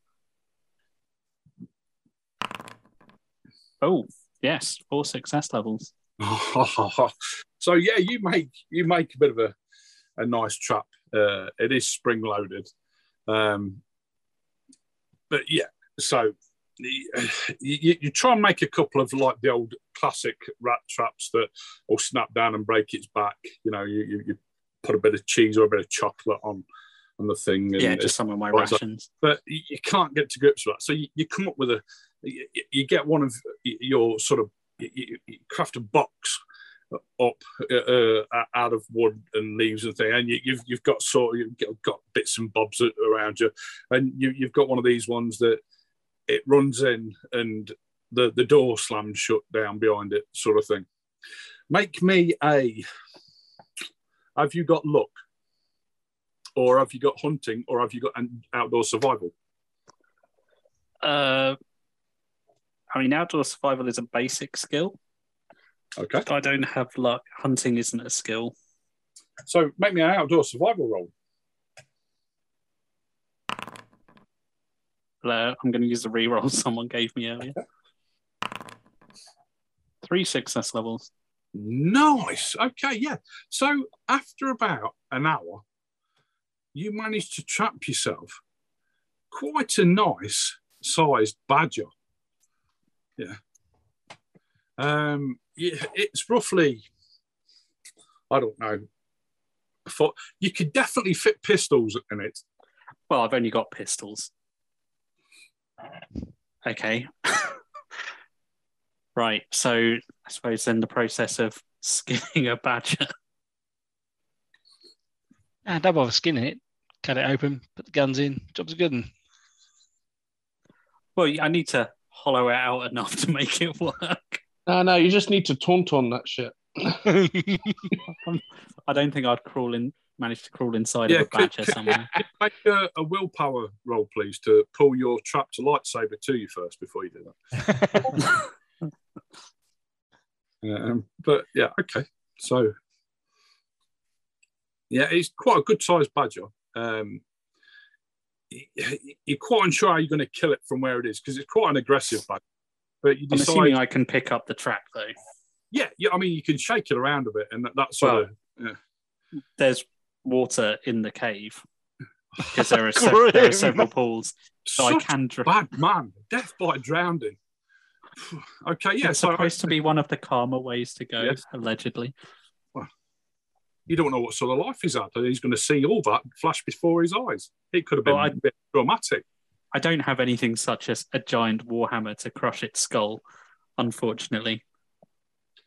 Oh, yes, four success levels. so yeah, you make you make a bit of a, a nice trap. Uh, it is spring loaded, um, but yeah. So you, you, you try and make a couple of like the old classic rat traps that will snap down and break its back. You know, you, you, put a bit of cheese or a bit of chocolate on on the thing. And Yeah, just some of my rations. but you you can't get to grips with that. So you, you come up with a, you, you get one of your sort of, you, you- craft a box up uh, uh, out of wood and leaves and thing, and you, you've you've got sort of you've got- bits and bobs around you, and you, you've got one of these ones that it runs in and the the door slams shut down behind it, sort of thing. Make me a. Have you got luck? Or have you got hunting, or have you got an outdoor survival? Uh, I mean, outdoor survival is a basic skill. Okay. I don't have luck. Hunting isn't a skill. So make me an outdoor survival roll. Uh, I'm going to use the reroll someone gave me earlier. Three success levels. Nice. Okay, yeah. So after about an hour, you managed to trap yourself quite a nice sized badger. Yeah. Um, yeah, it's roughly, I don't know, for, you could definitely fit pistols in it. Well, I've only got pistols. Okay. right. So I suppose then the process of skinning a badger. Ah, don't bother skinning it. Cut it open, put the guns in. Job's a good. one. Well, I need to hollow it out enough to make it work. No, no, you just need to taunt on that shit. I don't think I'd crawl in, manage to crawl inside Yeah, of a could- badger could- somewhere. Make a, a willpower roll, please, to pull your trapped lightsaber to you first before you do that. Um, but yeah, okay. So yeah, it's quite a good sized badger. Um, y- you're quite unsure how you're going to kill it from where it is because it's quite an aggressive badger. But you I'm assuming I can pick up the track though. yeah, yeah. I mean, you can shake it around a bit, and that, that sort Well, of There's water in the cave because there there are several pools, so I can. Dr- bad man, death by drowning. okay, yeah. it's So supposed to be one of the calmer ways to go, Yes. allegedly. You don't know what sort of life he's had. and He's going to see all that flash before his eyes. It could have been Well, I- a bit dramatic. I don't have anything such as a giant warhammer to crush its skull, unfortunately.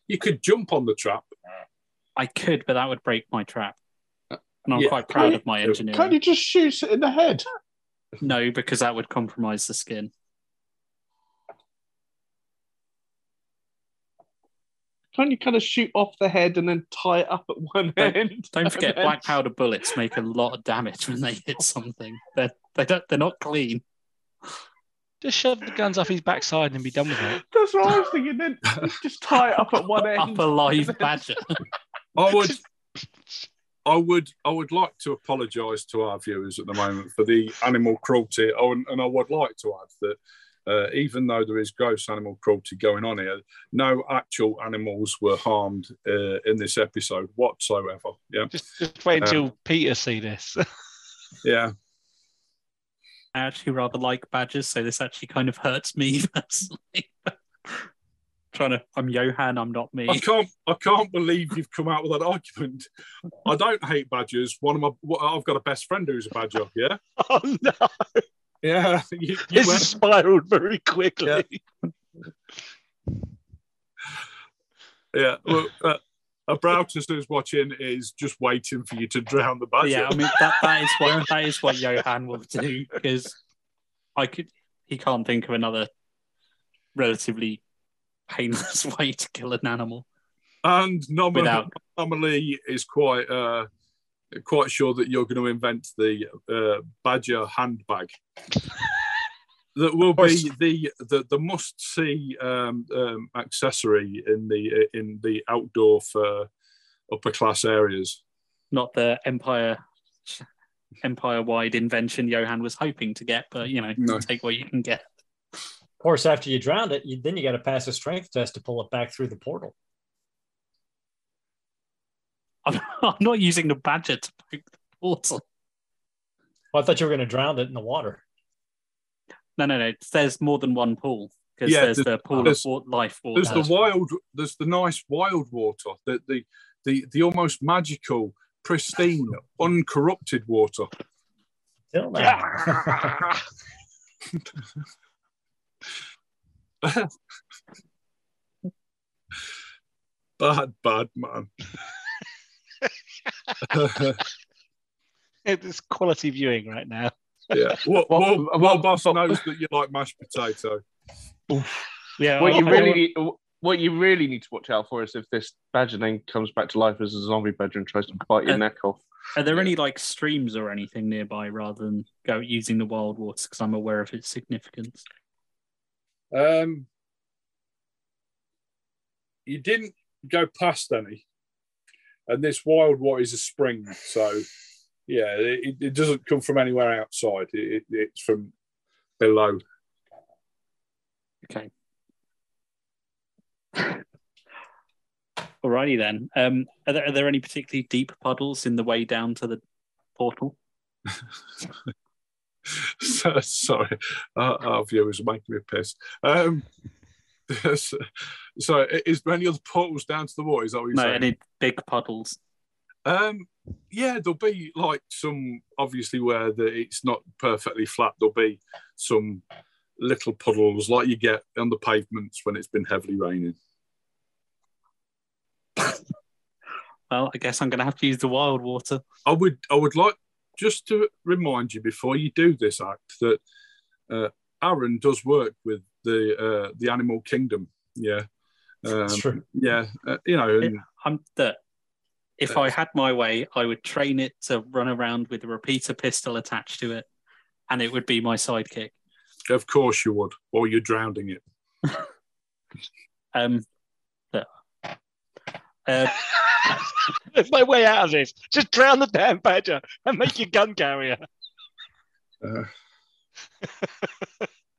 You could jump on the trap. I could, but that would break my trap. And I'm Yeah. quite proud of my engineering. Can't you just shoot it in the head? No, because that would compromise the skin. Can't you kind of shoot off the head and then tie it up at one Don't- end? Don't forget, then- black powder bullets make a lot of damage when they hit something. They're they don't they're not clean. Just shove the guns off his backside and be done with it. That's what I was thinking. Then just tie it up at one end. Up a live badger. I would, I would, I would like to apologise to our viewers at the moment for the animal cruelty. Oh, and, and I would like to add that uh, even though there is gross animal cruelty going on here, no actual animals were harmed uh, in this episode whatsoever. Yeah, Just, just wait until Peter see this. yeah. I actually rather like badgers, so this actually kind of hurts me personally. Trying to, I'm Johan, I'm not me. I can't, I can't believe you've come out with that argument. I don't hate badgers. One of my, I've got a best friend who's a badger. Yeah, oh no! Yeah. You, you This went- spiraled very quickly. Yeah, well, uh, a Broughton who's watching is just waiting for you to drown the badger. yeah, I mean that, that is what that is what Johan will do because I could he can't think of another relatively painless way to kill an animal. and Nom- Without- Normally is quite uh, quite sure that you're going to invent the uh, badger handbag. that will be the the, the must see um, um, accessory in the in the outdoor for upper class areas. Not the empire empire wide invention Johan was hoping to get, but you know, No. take what you can get. Of course, after you drowned it, you, then you got to pass a strength test to pull it back through the portal. I'm, I'm not using the badger to poke the portal. Well, I thought you were going to drown it in the water. No, no, no. There's more than one pool because Yeah, there's the pool of there's- wa- life water. There's the wild. There's the nice wild water. The the the, the almost magical, pristine, uncorrupted water. Till now. Bad, bad man. It's quality viewing right now. yeah. What, Well, what, well, boss well- knows that you like mashed potato? yeah, What you really need, what you really need to watch out for is if this badger then comes back to life as a zombie badger and tries to bite your Uh, neck off. Are there any like streams or anything nearby rather than go using the wild water? Because I'm aware of its significance. Um, you didn't go past any, and this wild water is a spring, so yeah, it, it doesn't come from anywhere outside. It, it, it's from below. Okay. Alrighty then. Um, are there, are there any particularly deep puddles in the way down to the portal? so, sorry, our, our viewers are making me piss. Um, so, so, is there any other portals down to the water? Is that what you're No, saying? any big puddles? Um, yeah, there'll be like some obviously where the, it's not perfectly flat. There'll be some little puddles like you get on the pavements when it's been heavily raining. Well, I guess I'm going to have to use the wild water. I would I would like just to remind you before you do this act that uh, Aaron does work with the uh, the animal kingdom. Yeah, um, That's true. yeah, uh, you know, and I'm that. If I had my way, I would train it to run around with a repeater pistol attached to it, and it would be my sidekick. of course you would, or you're drowning it. Um, but, uh, There's no way out of this. Just drown the damn badger and make your gun carrier. Uh,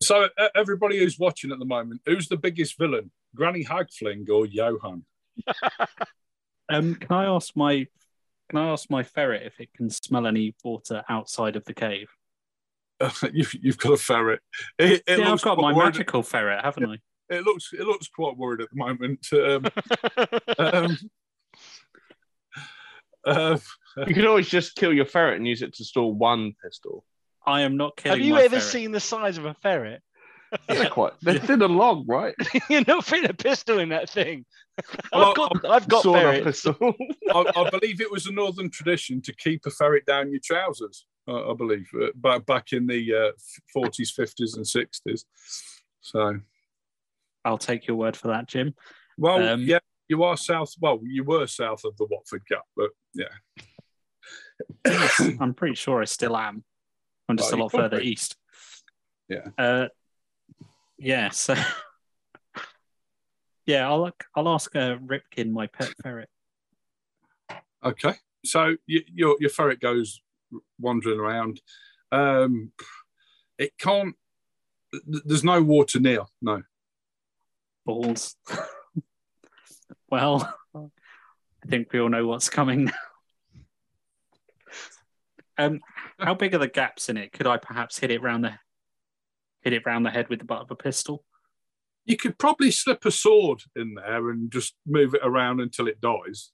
so uh, everybody who's watching at the moment, who's the biggest villain, Granny Hagfling or Johan? um, can I ask my can I ask my ferret if it can smell any water outside of the cave? you've, you've got a ferret. It, it yeah, I've got my worried- magical ferret, haven't I? It looks it looks quite worried at the moment. Um, um, uh, You can always just kill your ferret and use it to store one pistol. I am not killing. Have you ever ferret. seen the size of a ferret? They're quite. They're thin and long, right? You're not fitting a pistol in that thing. Well, I've got, I've got Sawed-off ferrets. pistol. I, I believe it was a northern tradition to keep a ferret down your trousers. I, I believe uh, back back in the forties, fifties, and sixties. So, I'll take your word for that, Jim. well, Um, yeah, you are south. Well, you were south of the Watford Gap, but yeah, I'm pretty sure I still am. I'm just Oh, a lot further be. east. Yeah. Uh, yeah. So. yeah, I'll I'll ask uh, Ripkin, my pet ferret. okay. So you, your your ferret goes wandering around. Um, it can't. th- There's no water near. No. balls. well, I think we all know what's coming now. Um, how big are the gaps in it? Could I perhaps hit it round the hit it round the head with the butt of a pistol? You could probably slip a sword in there and just move it around until it dies.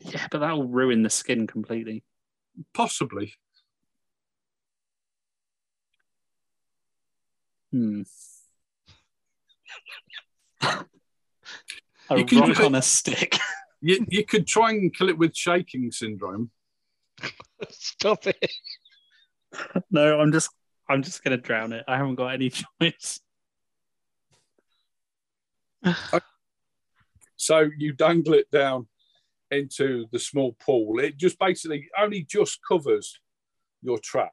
Yeah, but that'll ruin the skin completely. Possibly. Hmm. a You can rock just- on a stick. You, you could try and kill it with shaking syndrome. Stop it. no, I'm just I'm just gonna drown it. I haven't got any choice. So you dangle it down into the small pool. It just basically only just covers your trap.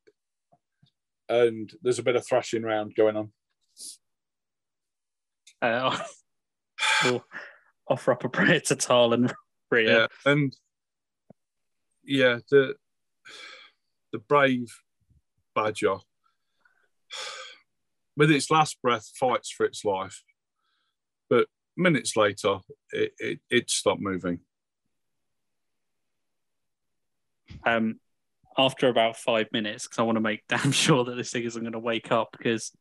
And there's a bit of thrashing around going on. Uh, we'll offer up a prayer to Taal and Rhya. Yeah. And yeah, the the brave badger with its last breath fights for its life. But minutes later it, it, it stopped moving. um, after about five minutes because I want to make damn sure that this thing isn't going to wake up because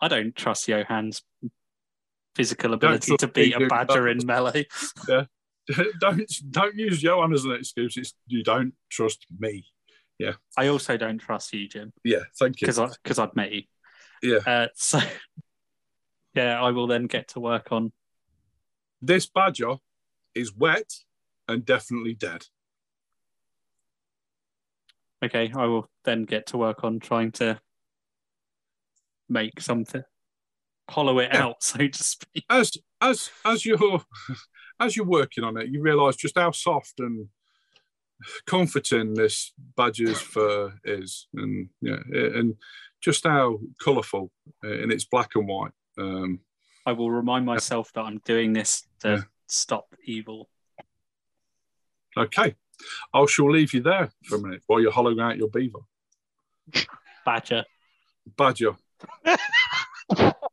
I don't trust Johan's physical ability to beat a badger in melee. don't don't use Johan as an excuse. It's, you don't trust me. Yeah. I also don't trust you, Jim, Yeah, thank you. because because I've met you. Yeah. Uh, so yeah, I will then get to work on. This badger is wet and definitely dead. Okay, I will then get to work on trying to make something, hollow it Yeah. out, so to speak. As as as you're as you're working on it, you realise just how soft and comforting this badger's fur is, and yeah, and just how colourful in its black and white. Um, I will remind myself that I'm doing this to Yeah. stop evil. okay, I shall leave you there for a minute while you're hollowing out your beaver. Badger. Badger.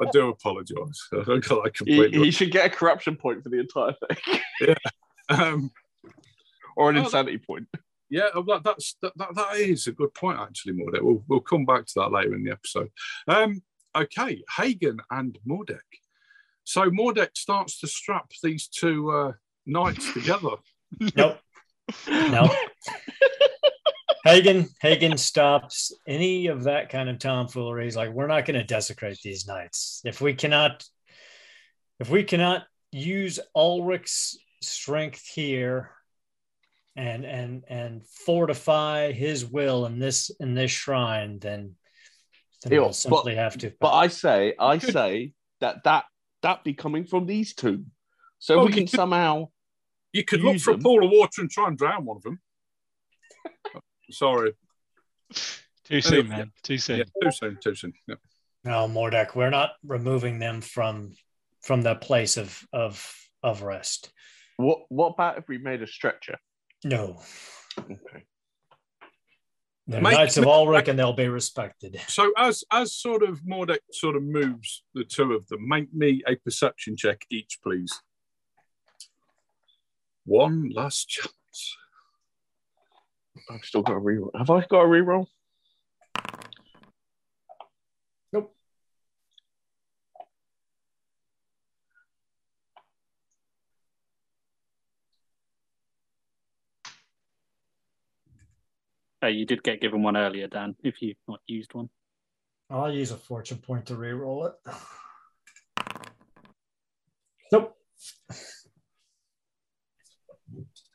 I do apologise. I got that He, completely. he should get a corruption point for the entire thing, Um, or an Oh, insanity point. yeah, uh, that, that's that, that, that is a good point actually, Mordek. We'll we'll come back to that later in the episode. Um, okay, Hagen and Mordek. So Mordek starts to strap these two uh, knights together. Nope. Nope. Hagen Hagen stops any of that kind of tomfoolery. He's like, we're not going to desecrate these knights. If we cannot, if we cannot use Ulric's strength here and and and fortify his will in this in this shrine, then, then Yeah, we'll but- simply have to. But I say, I say that that that be coming from these two. So Well, we can could- somehow. You could look Use for a pool of water and try and drown one of them. Sorry, Too soon, man. Too soon. yeah, too soon, too soon. Yeah. no, Mordek, we're not removing them from from that place of of of rest. What What about if we made a stretcher? No. Okay. They're Make- Knights of make- Ulric and they'll be respected. So as as sort of Mordek sort of moves the two of them, make me a perception check each, please. One last chance. I've still got a reroll. Have I got a reroll? Nope. Uh, you did get given one earlier, Dan, if you've not used one. I'll use a fortune point to re-roll it. Nope.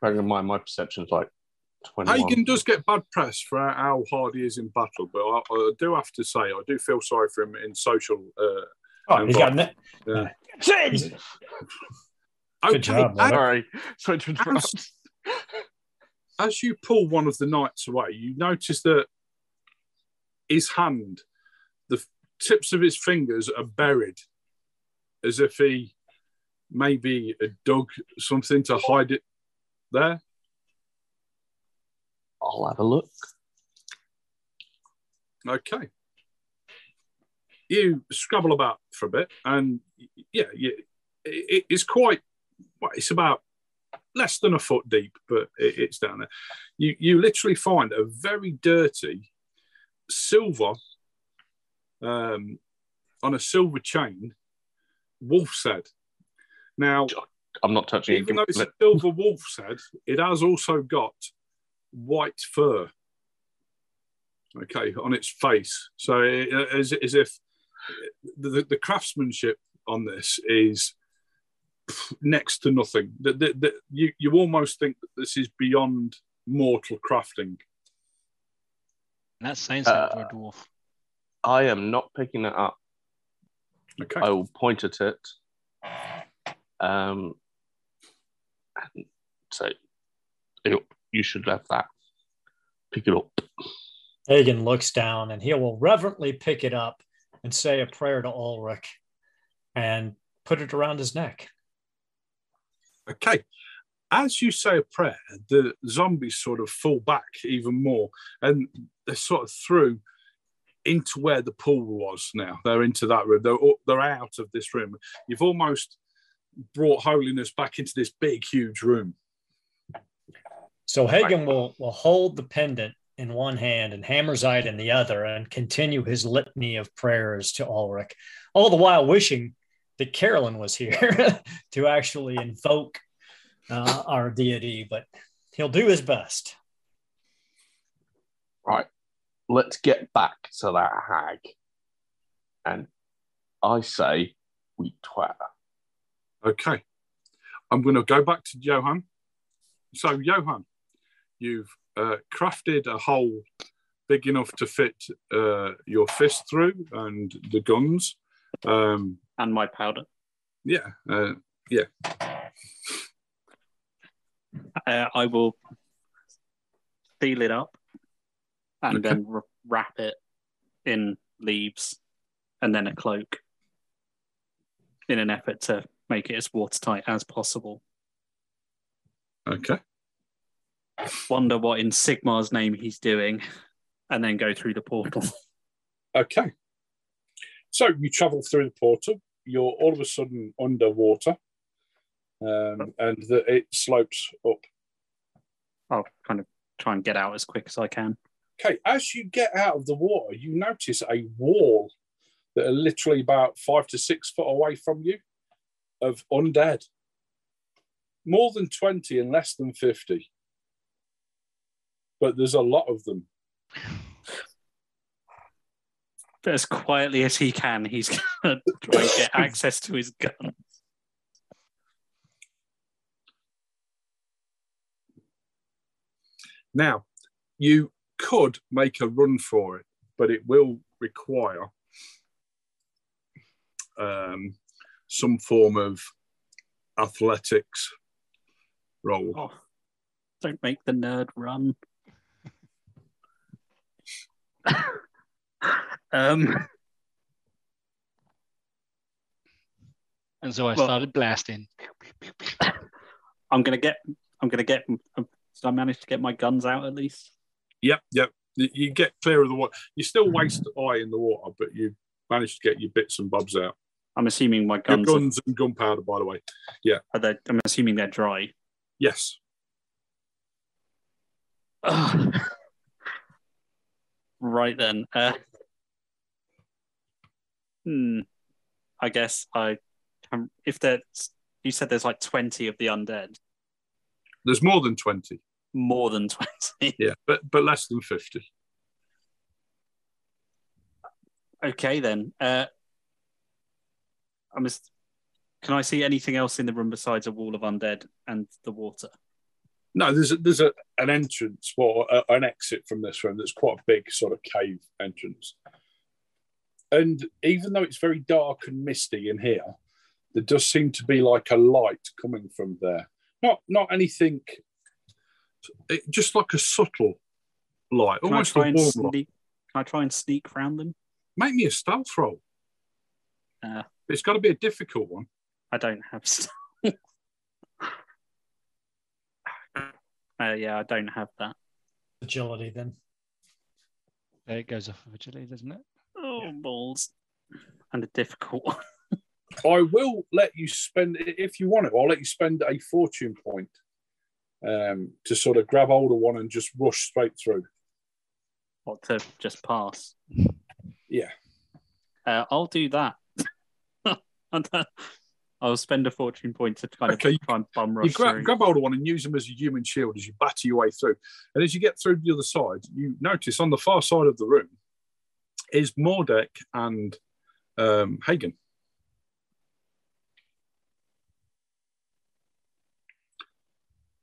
Bearing in mind, my perception's like 21. Hagen does get bad press for how hard he is in battle, but I, I do have to say I do feel sorry for him in social. Uh, Oh, he's got ne- yeah. he's- Okay, Good job, as- Sorry, sorry to interrupt. as you pull one of the knights away, you notice that his hand, the tips of his fingers are buried as if he maybe had dug something to hide it there. I'll have a look. Okay. You scrabble about for a bit, and yeah, you, it, it's quite, well, it's about less than a foot deep, but it, it's down there. You, you literally find a very dirty silver, um, on a silver chain, wolf's head. Now, I'm not touching it. even though it's a silver wolf's head, it has also got white fur. Okay, on its face. So it, as, as if the, the craftsmanship on this is next to nothing. The, the, the, you, you almost think that this is beyond mortal crafting. That's saying something for Uh, a dwarf. I am not picking it up. Okay. I will point at it. Um, and say, "Yep, you should have that. Pick it up. Hagen looks down and he will reverently pick it up and say a prayer to Ulric and put it around his neck. Okay. As you say a prayer, the zombies sort of fall back even more and they're sort of through into where the pool was now. They're into that room. They're, they're out of this room. You've almost brought holiness back into this big, huge room. So Hagen will, will hold the pendant in one hand and Hammerzite in the other and continue his litany of prayers to Ulric, all the while wishing that Carolyn was here to actually invoke uh, our deity, but he'll do his best. Right. Let's get back to that hag. And I say, we twat. Okay. I'm going to go back to Johan. So, Johan, you've uh, crafted a hole big enough to fit uh, your fist through and the guns. Um, And my powder. yeah. Uh, Uh, I will seal it up and Okay. then r- wrap it in leaves and then a cloak in an effort to make it as watertight as possible. okay. Wonder what in Sigmar's name he's doing and then go through the portal. Okay. So you travel through the portal. You're all of a sudden underwater, um, and the, it slopes up. I'll kind of try and get out as quick as I can. Okay, as you get out of the water, you notice a wall that are literally about five to six foot away from you of undead. More than 20 and less than 50. But there's a lot of them. But as quietly as he can, he's going to try and get access to his gun. Now, you could make a run for it, but it will require um, some form of athletics roll. Oh, don't make the nerd run. um, And so I Well- started blasting. I'm gonna get. I'm gonna get. um, Did I manage to get my guns out at least? Yep, yep. You you get clear of the water. You still waste eye in the water, but you manage to get your bits and bobs out. I'm assuming my Your guns. Are, guns and gunpowder, by the way. are they, I'm assuming they're dry. Yes. Right then. Uh, hmm. I guess I. Um, if there's, you said there's like twenty of the undead, There's more than 20. more than twenty. Yeah, but but less than 50. okay then. Uh, I must. Can I see anything else in the room besides a wall of undead and the water? No, there's a, there's a, an entrance, or a, an exit from this room that's quite a big sort of cave entrance. And even though it's very dark and misty in here, there does seem to be like a light coming from there. Not not anything, it, just like a subtle light, Can I almost a try and warm light. sneak? Can I try and sneak round them? Make me a stealth roll. Uh. it's got to be a difficult one. I don't have. St- uh, yeah, I don't have that. Agility then. There it goes off of agility, doesn't it? Oh balls! And a difficult one. I will let you spend if you want it. I'll let you spend a fortune point um, to sort of grab hold of one and just rush straight through. What to just pass? Yeah. Uh, I'll do that. And, I'll spend a fortune point to kind of Okay, you- try and bum You rush grab, grab hold of one and use them as a human shield as you batter your way through. And as you get through the other side, you notice on the far side of the room is Mordek and um, Hagen.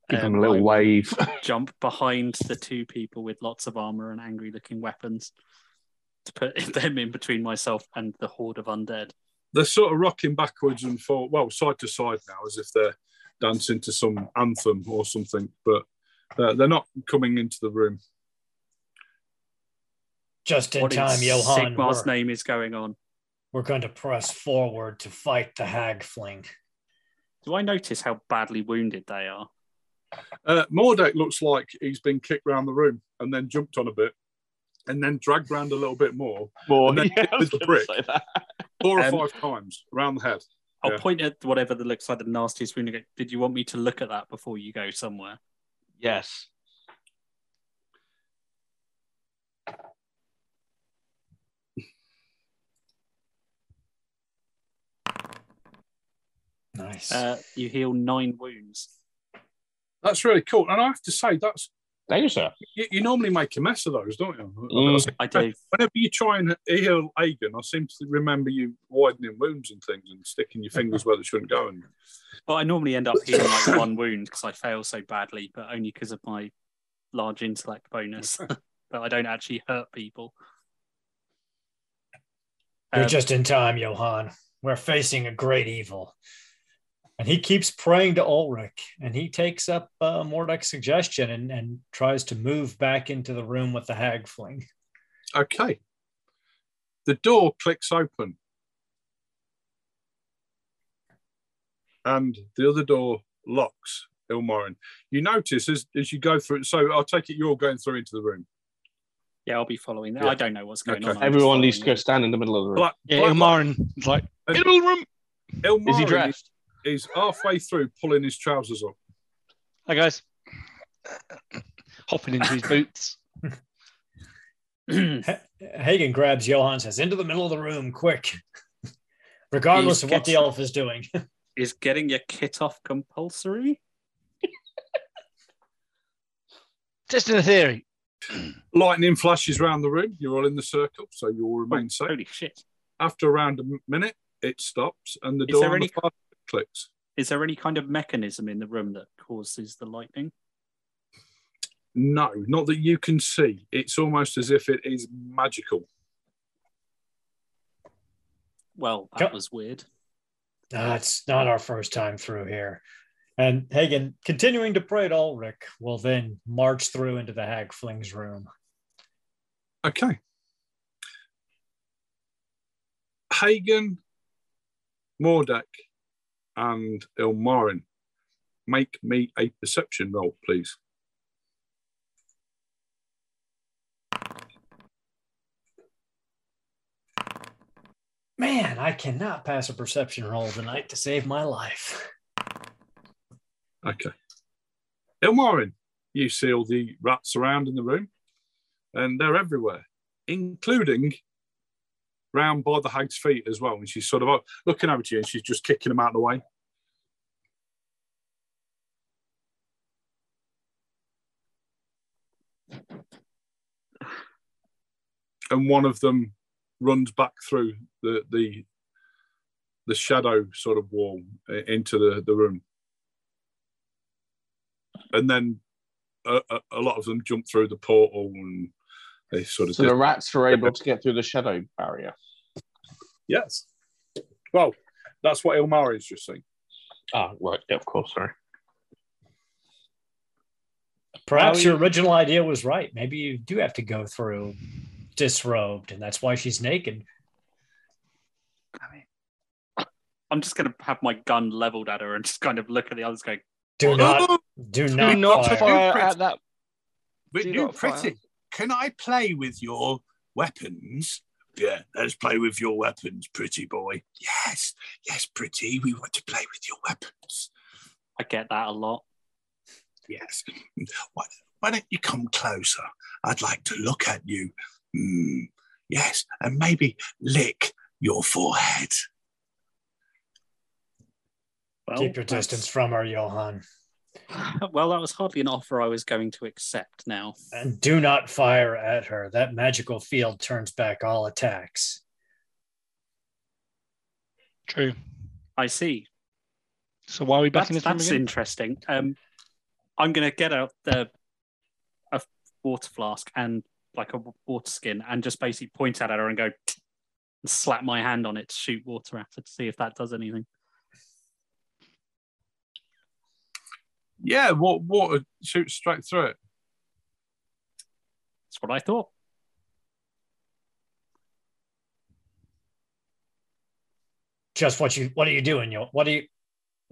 Give them Um, a little wave. Jump behind the two people with lots of armor and angry-looking weapons to put them in between myself and the horde of undead. They're sort of rocking backwards and forward, well, side to side now, as if they're dancing to some anthem or something. But uh, they're not coming into the room. Just in What in time, Johan. Sigmar's name is going on. we're going to press forward to fight the Hagfling. Do I notice how badly wounded they are? Uh, Mordek looks like he's been kicked round the room and then jumped on a bit and then dragged round a little bit more, More, And then yeah, I was with the gonna brick. Say that. four Um, or five times around the head. I'll Yeah. point at whatever that looks like the nastiest wound. and Did you want me to look at that before you go somewhere? Yes. Nice. Uh, you heal nine wounds. That's really cool. And I have to say, that's Thank you, sir. you, you normally make a mess of those, don't you? Mm. I do. Whenever you try and heal Aegon, I seem to remember you widening wounds and things and sticking your fingers where they shouldn't go. And But I normally end up healing like one wound because I fail so badly, but only because of my large intellect bonus. but I don't actually hurt people. You're Um, just in time, Johan. We're facing a great evil. And he keeps praying to Ulric, and he takes up uh, Mordek's suggestion and, and tries to move back into the room with the Hagfling. okay, the door clicks open, and the other door locks. Ilmarin, you notice as, as you go through. So I'll take it you're going through into the room. Yeah, I'll be following that. Yeah. I don't know what's going Okay. on. I'm Everyone needs to go stand in the middle of the room. Black, Yeah, Black- Ilmarin is like, in the middle of the room. Ilmarin Is he dressed? He's halfway through pulling his trousers up. Hi, guys. Hopping into his boots. Hagen grabs Johan says, Into the middle of the room, quick. Regardless He's of what the gets- elf is doing. Is getting your kit off compulsory? Just in a theory. Lightning flashes around the room. You're all in the circle, so you'll remain safe. Holy shit. After around a m- minute, it stops and the Is door there on any- the far side clicks. Is there any kind of mechanism in the room that causes the lightning? No, not that you can see. It's almost as if it is magical. Well, that was weird. That's not our first time through here. And Hagen, continuing to pray to Ulric, will then march through into the Hagfling's room. Okay. Hagen, Mordek, and Ilmarin, make me a perception roll, please. Man, I cannot pass a perception roll tonight to save my life. Okay. Ilmarin, you see all the rats around in the room, and they're everywhere, including round by the hag's feet as well. And she's sort of looking over to you and she's just kicking them out of the way. And one of them runs back through the the the shadow sort of wall into the, the room and then a, a, a lot of them jump through the portal and they sort of So the rats are able to get through the shadow barrier. yes well that's what Ilmarin is just saying Ah, right. Yeah, of course. Sorry. Perhaps your original idea was right. Maybe you do have to go through disrobed, and that's why she's naked. I mean, I'm just going to have my gun leveled at her and just kind of look at the others going, Do not, do Do not, not fire. fire at that. But Do you not fire. pretty, can I play with your weapons? Yeah, let's play with your weapons, pretty boy. Yes, yes, pretty. We want to play with your weapons. I get that a lot. Yes. Why, why don't you come closer? I'd like to look at you. Hmm. yes, and maybe lick your forehead. Well, Keep your distance from her, Johan. Well, that was hardly an offer I was going to accept now. And do not fire at her. That magical field turns back all attacks. True. I see. So why are we back That's, in this room that's again? interesting. Um, I'm going to get out the a water flask and like a water skin and just basically point at her and go and slap my hand on it to shoot water at her to see if that does anything. Yeah what water shoots straight through it That's what I thought. Just what you what are you doing? You what do you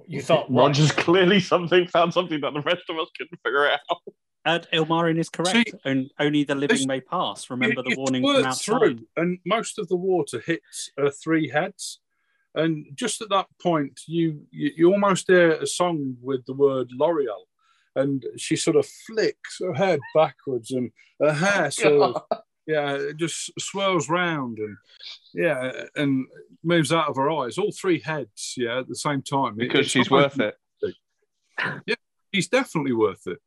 you thought what? Roger's clearly something found something that the rest of us couldn't figure out. And Ilmarin is correct. See, On- only the living this- may pass. Remember You- the warning from squirt outside. through, and most of the water hits uh, three heads and just at that point you, you you almost hear a song with the word l'oreal and she sort of flicks her head backwards and her hair sort of yeah it just swirls round and yeah and moves out of her eyes all three heads yeah at the same time Because it's she's worth it. Yeah, she's definitely worth it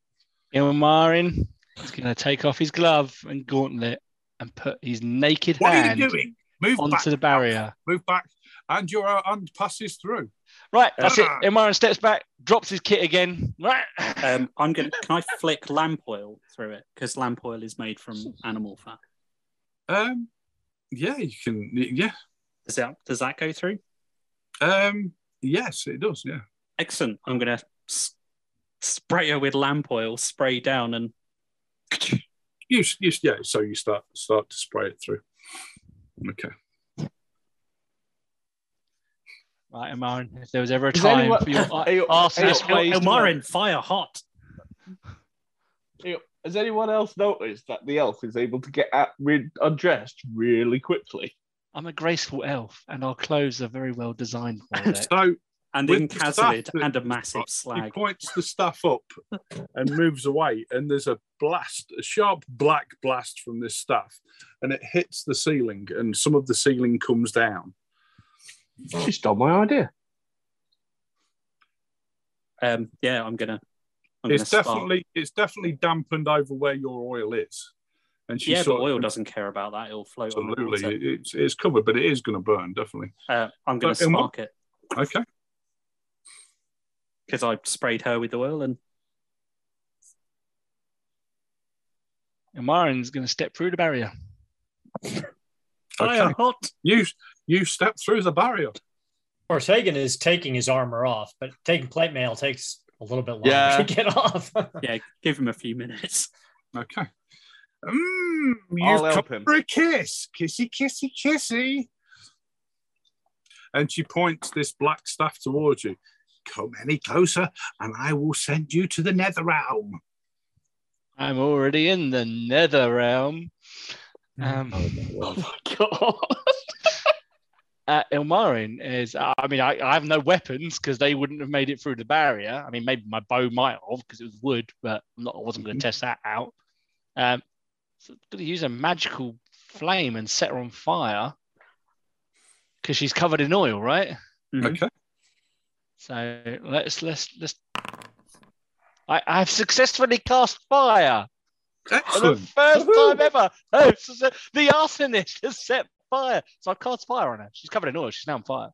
Ilmarin is going to take off his glove and gauntlet and put his naked What are hand you doing? Move onto back. the barrier. move back and your hand passes through Right, that's it. Ah. Ilmarin steps back, drops his kit again. Right. Um, I'm gonna. Can I flick lamp oil through it? Because lamp oil is made from animal fat. um yeah you can yeah Does that does that go through? um yes it does yeah Excellent. I'm gonna s- spray her with lamp oil, spray down, and You, you, yeah. So you start start to spray it through. Okay. Right, Ilmarin, if there was ever a Is time anyone- for your Are you- arsonist are you- ways to fire hot. Is Has anyone else noticed that the elf is able to get out, re- undressed really quickly? I'm a graceful elf, and our clothes are very well designed for it. So And With in the Casalid and a massive slag. he points the staff up and moves away, and there's a blast, a sharp black blast from this staff, and it hits the ceiling, and some of the ceiling comes down. She stole my idea. Um, yeah, I'm gonna. I'm It's gonna spark. definitely it's definitely dampened over where your oil is, and she Yeah, but sort oil of, doesn't care about that. It'll float absolutely water. it's it's covered, but it is going to burn definitely. Uh, I'm gonna But in what- spark it Okay, because I sprayed her with oil and And Marin's going to step through the barrier. fire okay. hot. You you step through the barrier. Of course, Hagen is taking his armor off, but taking plate mail takes a little bit longer Yeah. to get off. Yeah, give him a few minutes. Okay. Mm, I'll you've come help him. for a kiss. Kissy, kissy, kissy. And she points this black staff towards you. Come any closer, and I will send you to the nether realm. I'm already in the nether realm. Um, Oh my god. uh, Ilmarin is, I mean, I, I have no weapons because they wouldn't have made it through the barrier. I mean, maybe my bow might have because it was wood, but I'm not, I wasn't going to test that out. Um, so I'm going to use a magical flame and set her on fire because she's covered in oil, right? Mhm. Okay. So let's let's let's. I, I have successfully cast fire for the Excellent. first Woohoo! time ever. Oh, so- so the arsonist has set fire. So I cast fire on her. She's covered in oil. She's now on fire.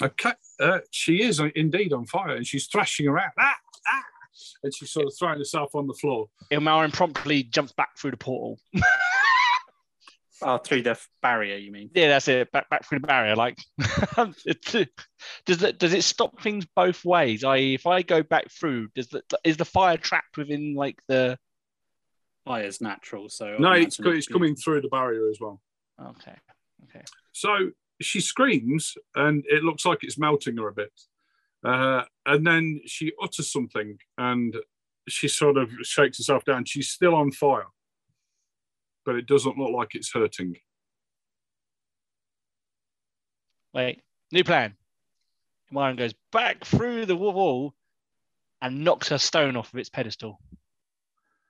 Okay. Uh, she is indeed on fire, and she's thrashing around. Ah, ah, and she's sort of throwing herself on the floor. Ilmarin promptly jumps back through the portal. Oh, through the barrier, you mean? Yeah, that's it. Back back through the barrier. Like, does it does it stop things both ways? I if I go back through, does the is the fire trapped within like the? Fire's natural, so No, it's, it's coming through the barrier as well. Okay, okay. So she screams, and it looks like it's melting her a bit. Uh, and then she utters something, and she sort of shakes herself down. She's still on fire, but it doesn't look like it's hurting. Wait, new plan. Myron goes back through the wall and knocks her stone off of its pedestal,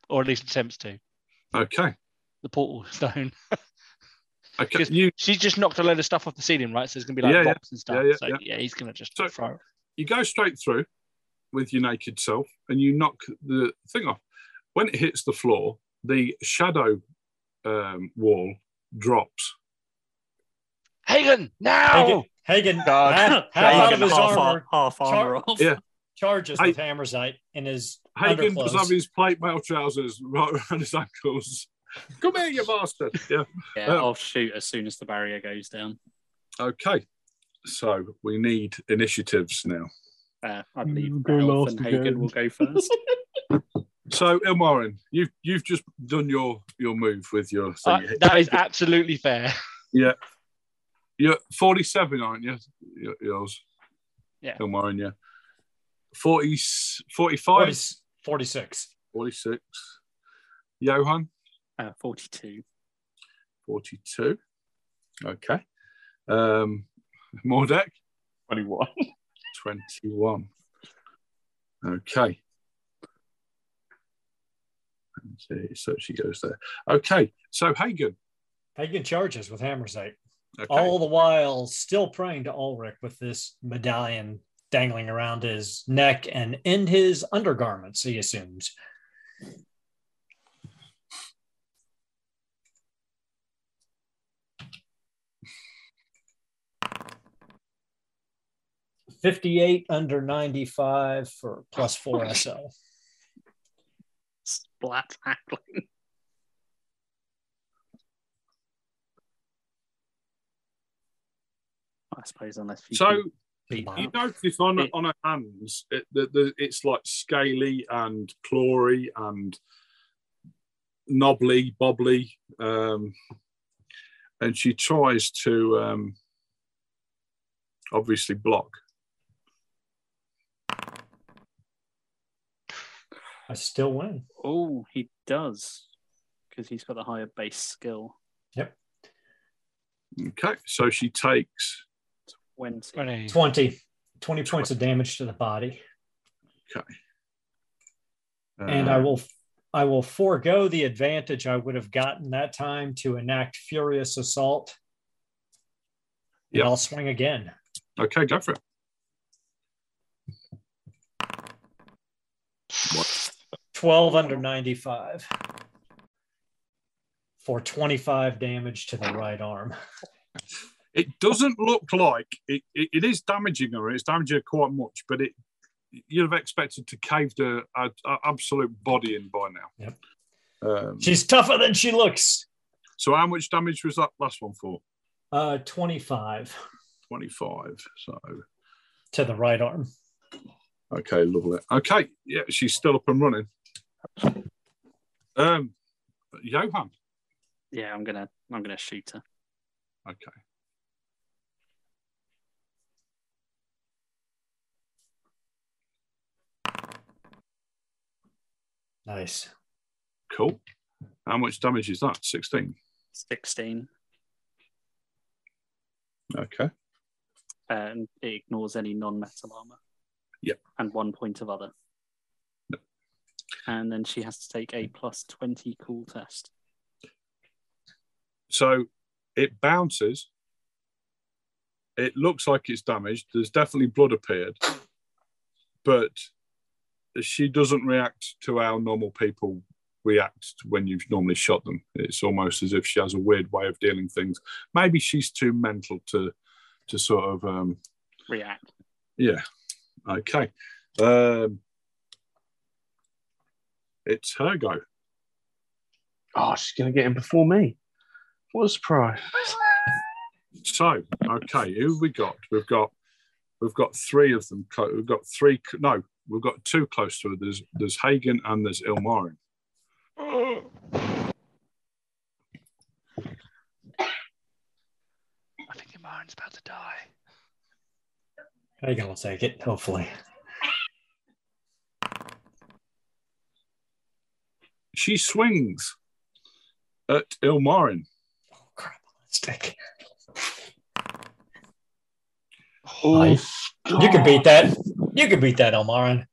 or at least attempts to. Okay. The portal stone. Okay. Just- You She's just knocked a load of stuff off the ceiling, right? So there's gonna be like Yeah, yeah. and stuff. Yeah, yeah, so yeah. yeah, he's gonna just So- throw. it. you go straight through with your naked self, and you knock the thing off. When it hits the floor, the shadow um, wall drops. Hagen, now! Hagen, Hagen God. half, half out of Hagen his half, armor, half armor Char- off. Yeah. charges Hey. with Hammersite in his Hagen does underclothes. have his plate mail trousers right around his ankles. Come here, you bastard. Yeah. Yeah, Oh. I'll shoot as soon as the barrier goes down. Okay. So we need initiatives now. Uh, I believe go Elf last and Hagen will go first. So Ilmarin, you've you've just done your your move with your Uh, that is absolutely fair. yeah. You're 47, aren't you? Y- Yours. Yeah. Ilmarin, yeah. 40, 45, 40, 46. 46. Johan, Uh, 42. 42. Okay. Um, Mordek, 21. 21. Okay. Let's So she goes there. Okay. So Hagen. Hagen charges with Hammersite. Okay. All the while still praying to Ulric with this medallion dangling around his neck and in his undergarments, he assumes. Fifty-eight under ninety-five for plus four SL. Splat tackling. I suppose unless you so you notice on It- on her hands it, the, the, it's like scaly and clawy and knobbly, bobbly, um, and she tries to um, obviously block. I still win. Oh, he does. Because he's got the higher base skill. Yep. Okay, so she takes. 20. 20. 20. 20 points of damage to the body. Okay. and Uh, I will I will forego the advantage I would have gotten that time to enact furious assault. Yeah, I'll swing again. Okay, go for it. Twelve under ninety-five for twenty-five damage to the right arm. It doesn't look like it, it, it is damaging her. It's damaging her quite much, but it you'd have expected to cave the uh, uh, absolute body in by now. Yep. Um, She's tougher than she looks. so how much damage was that last one for? Uh, Twenty-five. So to the right arm. okay, lovely. Okay, yeah, she's still up and running. Um, Johan. Yeah, I'm gonna I'm gonna shoot her. Okay. Nice. Cool. How much damage is that? 16. 16. Okay. And it ignores any non-metal armor. Yep. And one point of other. And then she has to take a plus 20 cool test. So it bounces. It looks like it's damaged. There's definitely blood appeared. But she doesn't react to how normal people react when you've normally shot them. It's almost as if she has a weird way of dealing things. Maybe she's too mental to to sort of um React. yeah. Okay. Um it's her go. Oh, she's going to get in before me. What a surprise. So, okay, who have we got? We've got we've got three of them. clo- We've got three. No, we've got two close to her. There's there's Hagen and there's Ilmarin. I think Ilmarin's about to die. Hagen will take it, hopefully. She swings at Ilmarin. Oh, crap. Stick. Oh, Nice. You can beat that. You can beat that, Ilmarin.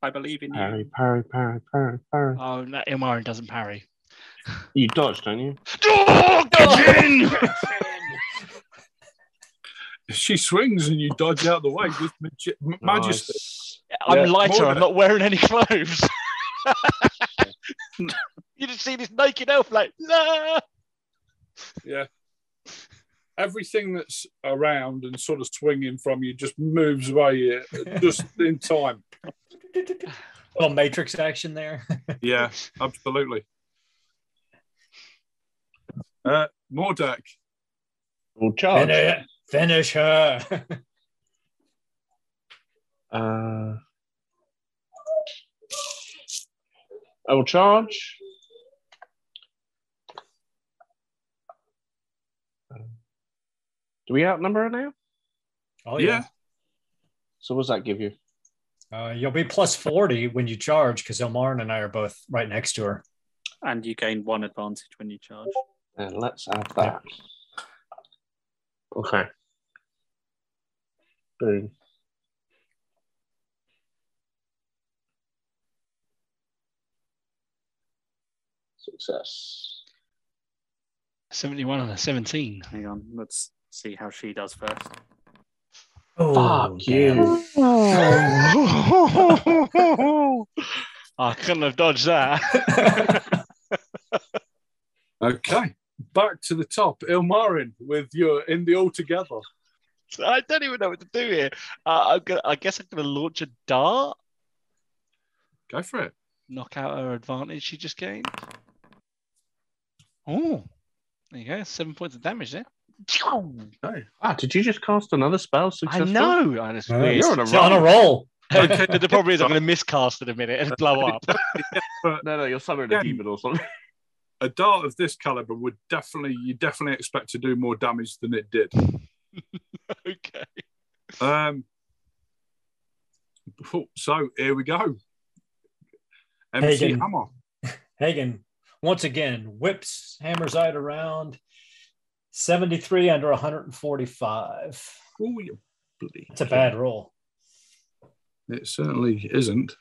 I believe in you. Parry, parry, parry, parry, parry. Oh, no, Ilmarin doesn't parry. You dodge, don't you? Oh, get in! She swings and you dodge out of the way with magi- majesty. Nice. I'm Yeah, lighter. I'm not wearing any clothes. you just see this naked elf like, no. Yeah. Everything that's around and sort of swinging from you just moves away just in time. Little matrix action there. Yeah, absolutely. Uh, Mordek. Well, charge. Finish, finish her. Uh, I will charge. Do we outnumber her now? oh yeah. yeah. So what does that give you? Uh, you'll be plus 40 when you charge because Ilmarin and I are both right next to her. And you gain one advantage when you charge. And let's add that. Okay. Boom. Success. 71 and a 17. Hang on, let's see how she does first. Oh, Fuck you. I couldn't have dodged that. Okay. Back to the top. Ilmarin with your in the all together. I don't even know what to do here. Uh, I'm gonna, I guess I'm going to launch a dart, Go for it. knock out her advantage she just gained. Oh, there you go. Seven points of damage there. Okay. Ah, did you just cast another spell I know. I just Uh, weird. You're on a She's on a roll. the, the problem is I'm going to miscast in a minute and blow up. No, no, you're summoning Yeah. a demon or something. A dart of this caliber would definitely you definitely expect to do more damage than it did. okay. Um, so here we go. MC Hagen. Hammer. Hagen once again whips Hammerzite around 73 under 145. Oh, you bloody. It's a bad roll. It certainly isn't.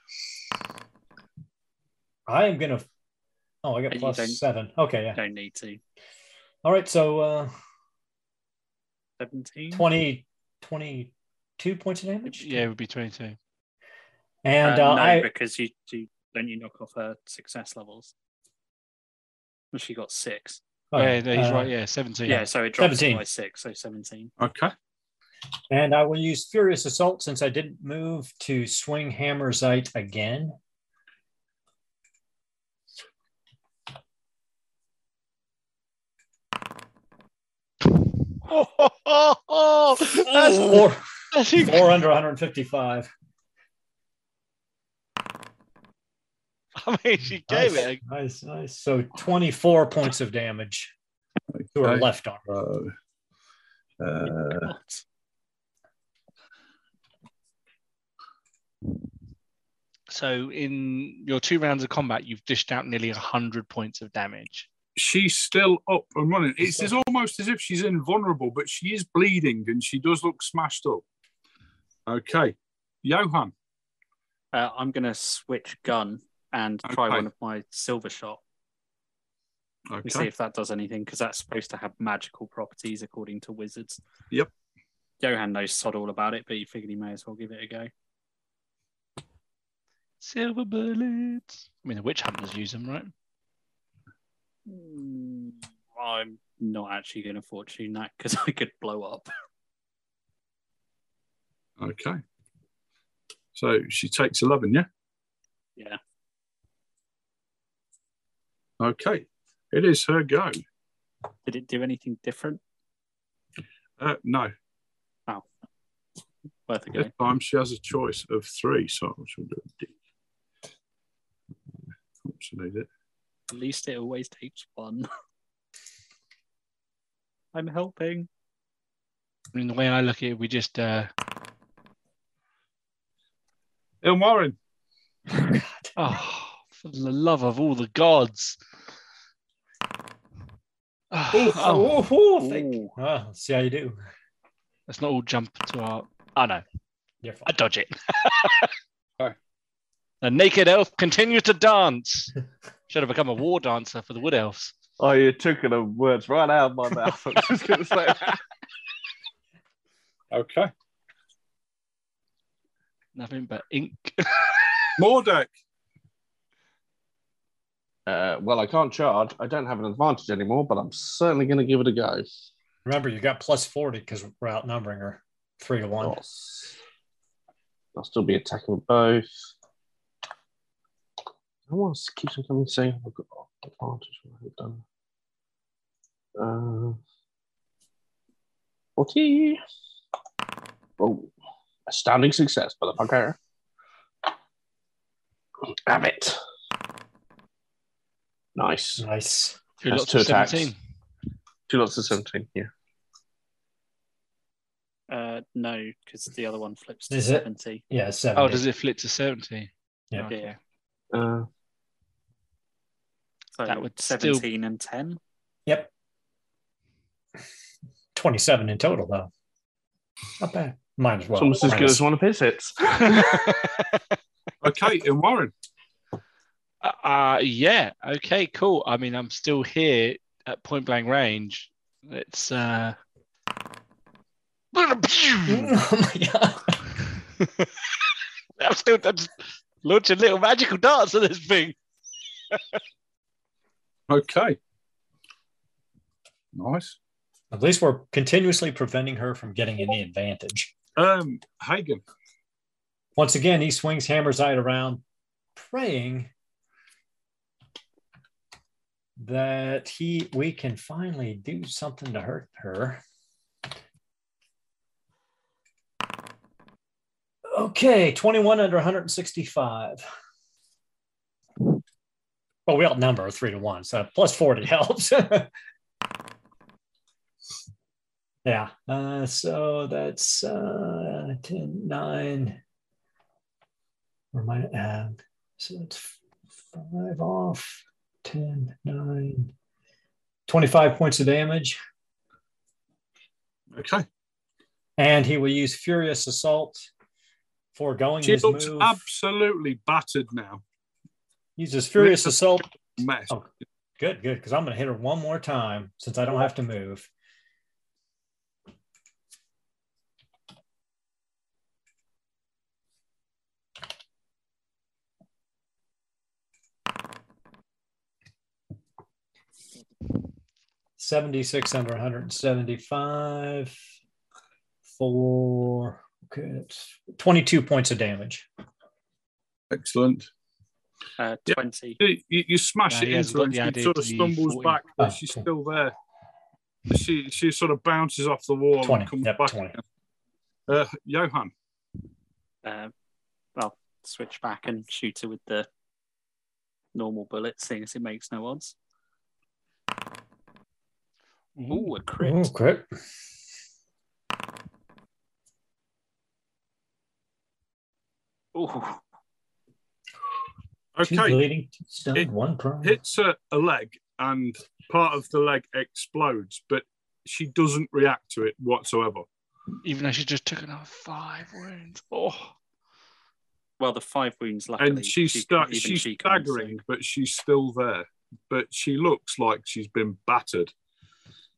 I am gonna. Oh, I got You plus don't- seven. Okay, yeah. Don't need to. All right, so uh, 17? 20, 22 points of damage. Yeah, it would be 22. and Uh, uh, no, I because you do. Don't you knock off her success levels? Well, she got six. oh, yeah, no, he's uh, right. Yeah, 17. Yeah, so it drops 17. by six, so 17. Okay. And I will use Furious Assault since I didn't move to swing Hammerzite again. Oh, oh, oh, oh, that's, Four, that's four under 155. I mean, she gave nice, it. nice, nice. So 24 points of damage to her Okay. left arm. So, uh, So, in your two rounds of combat, you've dished out nearly 100 points of damage. she's still up and running. It's, it's almost as if she's invulnerable, but she is bleeding and she does look smashed up. Okay. Johan. Uh, I'm going to switch gun and try Okay. one of my silver shot and see if that does anything because that's supposed to have magical properties according to wizards. Yep. Johan knows sod all about it, but he figured he may as well give it a go. Silver bullets. I mean, the witch hunters use them, right? Hmm, I'm not actually going to fortune that because I could blow up. Okay. So she takes 11, yeah? Yeah. Okay. It is her go. Did it do anything different? Uh, no. Worth a go. This time she has a choice of three, so she'll do a D. Oops, I need it. At least it always takes one. I'm helping. I mean, the way I look at it, we just uh, Ilmarin. oh, for the love of all the gods. Oh, Oh, oh, oh, oh, thank- Ooh. Ah, see how you do. let's not all jump to our. Oh no, You're I dodge it. Sorry. The naked elf continues to dance. Should have become a war dancer for the wood elves. Oh, you're taking the words right out of my mouth. I was just going to say that. Okay. Nothing but ink. Mordek. Uh, well, I can't charge. I don't have an advantage anymore, but I'm certainly going to give it a go. Remember, you got plus 40 because we're outnumbering her three to one. I'll still be attacking with both. I want to keep on coming saying I've got advantage. What have I done? Uh, 40. Oh, astounding success, motherfucker. Have it. Nice. Nice. Two That's lots two of attacks. 17. Two lots of 17, yeah. Uh, no, because the other one flips to Is it? 70. Yeah, 70. Oh, does it flip to 70? Yeah. Okay. Yeah. Uh, So That would still- 17 and 10. Yep. 27 in total, though. Not bad. Might as well. it's almost as good Minus- as one of his hits. Okay, Ilmarin. Uh, yeah. Okay, cool. I mean, I'm still here at point blank range. It's uh oh my god. I'm still I'm launching little magical darts at this thing. Okay. Nice. At least we're continuously preventing her from getting any advantage. Um, Hagen. Once again, he swings Hammer's Eye around, praying that he we can finally do something to hurt her. Okay, 21 under 165. Well, we outnumber three to one, so plus 40 helps. yeah. Uh, so that's uh, 10, 9. Or my, uh, so it's Five off, 10, 9, 25 points of damage. Okay. And he will use Furious Assault, foregoing She his looks move. absolutely battered now. Uses Furious Assault. Mess. Oh. Good, good, because I'm going to hit her one more time since I don't have to move. Seventy-six under one hundred and seventy-five. For okay, it's twenty-two points of damage. Excellent. Uh, 20. You, you you smash No, he it into her and the she sort of idea to be stumbles 40. back, but Oh, she's cool. still there. She she sort of bounces off the wall 20, and comes yep, back. 20. Uh, Johan. Uh, well, switch back and shoot her with the normal bullet, seeing as it makes no odds. Ooh, a mm-hmm. crit. Oh, crit. Ooh. Two Okay, bleeding, two stunned, It one prone. hits a, a leg and part of the leg explodes, but she doesn't react to it whatsoever. Even though she just took another five wounds. Oh, Well, the five wounds, luckily. and she's she- sta- she's she staggering, but she's still there. But she looks like she's been battered.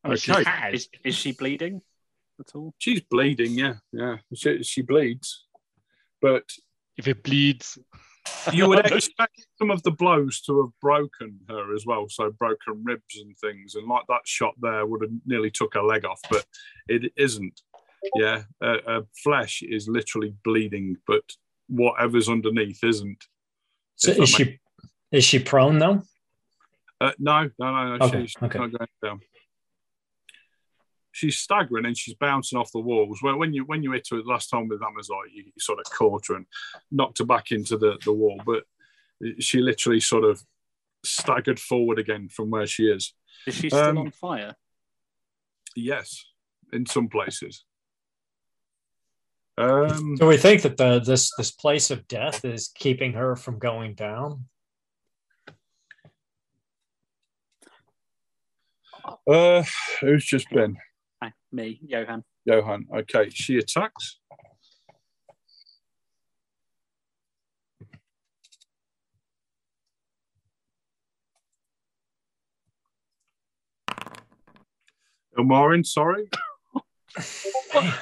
Oh she has. Is, is she bleeding at all? She's bleeding, yeah, yeah. She, she bleeds, but If it bleeds. you would expect some of the blows to have broken her as well, so broken ribs and things, and like that shot there would have nearly took her leg off, but it isn't. Yeah, uh, uh, flesh is literally bleeding, but whatever's underneath isn't. So if that is she is she prone though? Uh, no, no, no, no. Okay, she's okay. not going down. She's staggering and she's bouncing off the walls. When, when you when you hit her last time with Amazon, you, you sort of caught her and knocked her back into the, the wall. But she literally sort of staggered forward again from where she is. Is she still Um, on fire? Yes, in some places. Um, Do we think that the this this place of death is keeping her from going down? uh, who's just been? Me, Johan. Johan. Okay, she attacks. Ilmarin, sorry.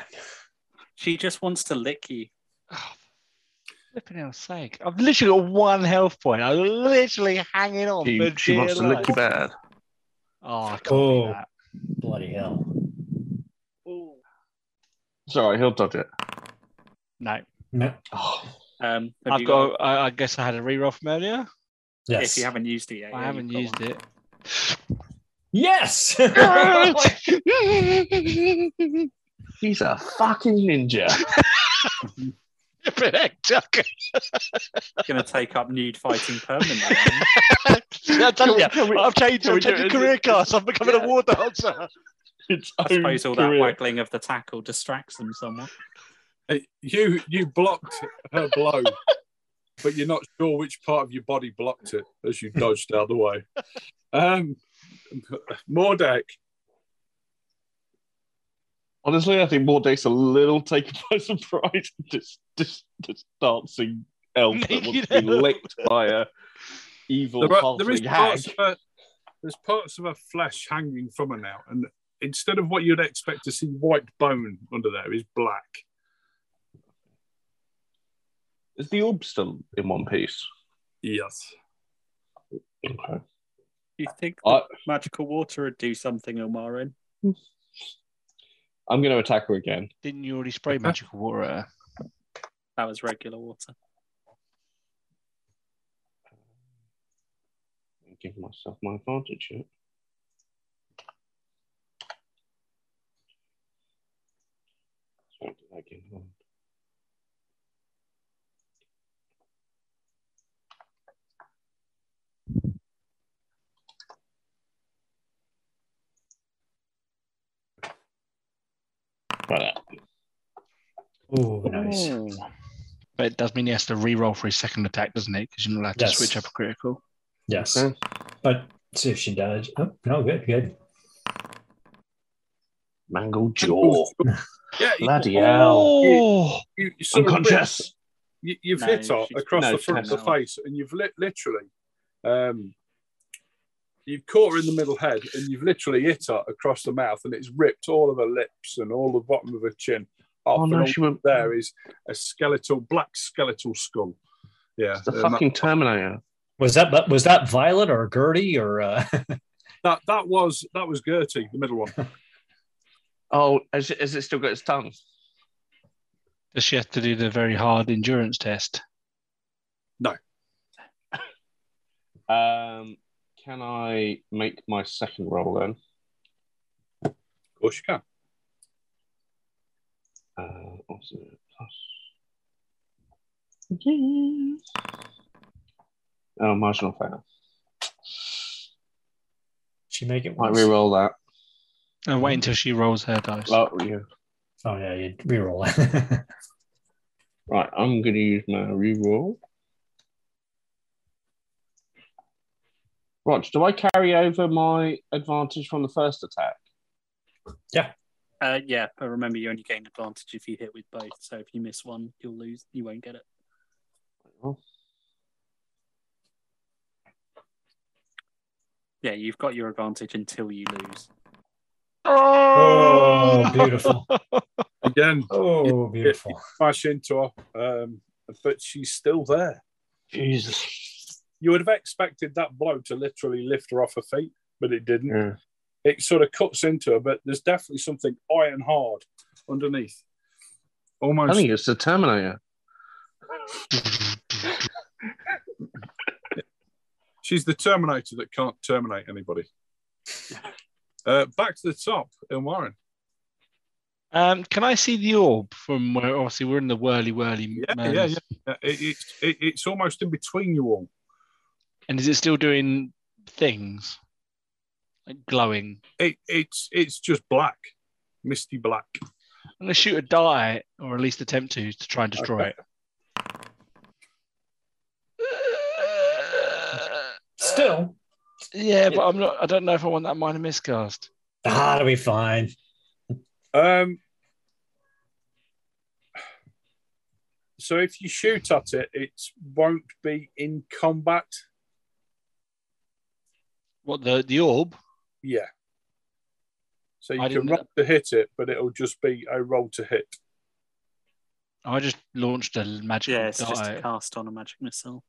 She just wants to lick you. Oh, flipping hell's sake. I've literally got one health point. I'm literally hanging on. She, she wants dear to lick you bad. Oh, I can't Oh. do that. Bloody hell! Sorry, he'll dodge it. No. No. Oh, Um, have I've you got, I, I guess I had a reroll from earlier. Yes. If you haven't used it yet, I yeah, haven't you've got used one. it. Yes. he's a fucking ninja. Flipping heck, Tucker. Going to take up nude fighting permanently. I tell you, I've changed, can I've changed career class. I'm becoming Yeah. a war dancer. Its I suppose all that career. waggling of the tackle distracts them somewhat. Hey, You you blocked her blow, but you're not sure which part of your body blocked it as you dodged out of the way. Um, Mordek, Honestly, I think Mordek's a little taken by surprise. Just, just, just dancing elf that wants to be elf. licked by a evil there, are, there is halfling hag. parts of her, there's parts of her flesh hanging from her now, and instead of what you'd expect to see white bone under there is black. Is the orb still in one piece? Yes. Okay. You think I- that magical water would do something, Ilmarin? I'm going to attack her again. Didn't you already spray magical water? That was regular water. Give myself my advantage here. Sorry, did I get one? Right. Oh, nice. Ooh. But it does mean he has to re-roll for his second attack, doesn't it? Because you're not allowed to Yes. switch up a critical. Yes. Okay. But see if she does. Oh, no, good, good. Mangled jaw. Yeah, you- Bloody hell. Oh, you, you sort of Unconscious. you, you've No, hit her across no, the front of the face, and you've li- literally, um, you've caught her in the middle head, and you've literally hit her across the mouth, and it's ripped all of her lips and all the bottom of her chin off. Oh no, all she went. there is a skeletal, black skeletal skull. Yeah, It's the and that- fucking Terminator. Was that was that Violet or Gertie or uh, that that was that was Gertie, the middle one. Oh, has it, has it still got its tongue? does she have to do the very hard endurance test? No. um, can I make my second roll then? Of course, you can. Uh, what's it? Plus. Oh, marginal fail. she make it? Might once? re-roll that. And wait until she rolls her dice. Oh, yeah. Oh yeah, you reroll it. Right, I'm going to use my re-roll. Rog, do I carry over my advantage from the first attack? Yeah. Uh, yeah, but remember you only gain advantage if you hit with both. So if you miss one, you'll lose. You won't get it. Yeah, you've got your advantage until you lose. Oh, beautiful. Again, Oh, beautiful. smash into her, um, but she's still there. Jesus. You would have expected that blow to literally lift her off her feet, but it didn't. Yeah. It sort of cuts into her, but there's definitely something iron hard underneath. Almost. I think it's the Terminator. She's the Terminator that can't terminate anybody. Uh, back to the top, in Warren. Um, can I see the orb from where obviously we're in the whirly whirly? Yeah, maze. yeah, yeah. Uh, it, it's it, it's almost in between you all. And is it still doing things? Like glowing? It, it's it's just black, misty black. I'm gonna shoot a die, or at least attempt to, to try and destroy Okay. it. Still, Yeah, but I'm not. I don't know if I want that minor miscast. ah, it'll be fine. Um. So if you shoot at it, it won't be in combat. What the the orb? Yeah. So you I can didn't- roll to hit it, but it'll just be a roll to hit. I just launched a magic Yeah, it's just die. a cast on a magic missile.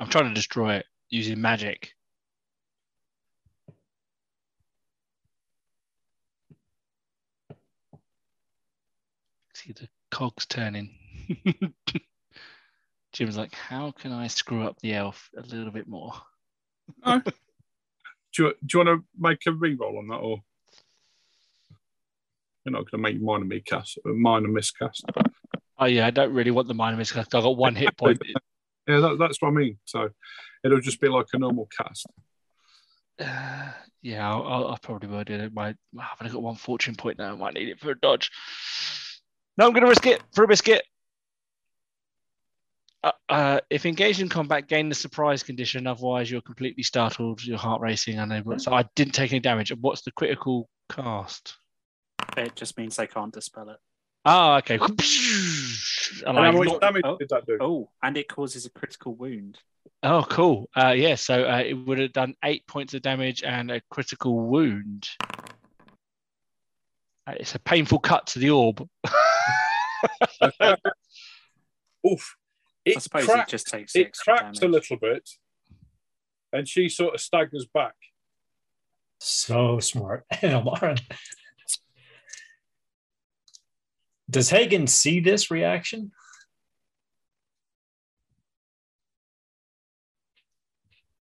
I'm trying to destroy it using magic. See the cogs turning. Jim's like, how can I screw up the elf a little bit more? Do you, do you want to make a re-roll on that, or you're not going to make minor miscast, a uh, minor miscast? Oh yeah, I don't really want the minor miscast. I've got one hit point. Yeah, that, that's what I mean. So it'll just be like a normal cast. Uh, yeah, I'll, I'll, I'll probably will do it. My, I've only got one fortune point now. I might need it for a dodge. No, I'm going to risk it for a biscuit. Uh, uh, if engaged in combat, gain the surprise condition. Otherwise, you're completely startled. Your heart racing, unable. So I didn't take any damage. What's the critical cast? It just means they can't dispel it. Oh, okay. And And how much ignored- damage oh. did that do? Oh, and it causes a critical wound. Oh, cool. Uh, yeah, so uh, it would have done eight points of damage and a critical wound. Uh, it's a painful cut to the orb. Oof. It I suppose cracked, it just takes it extra cracked a little bit, and she sort of staggers back. So smart. Lauren. Does Hagen see this reaction?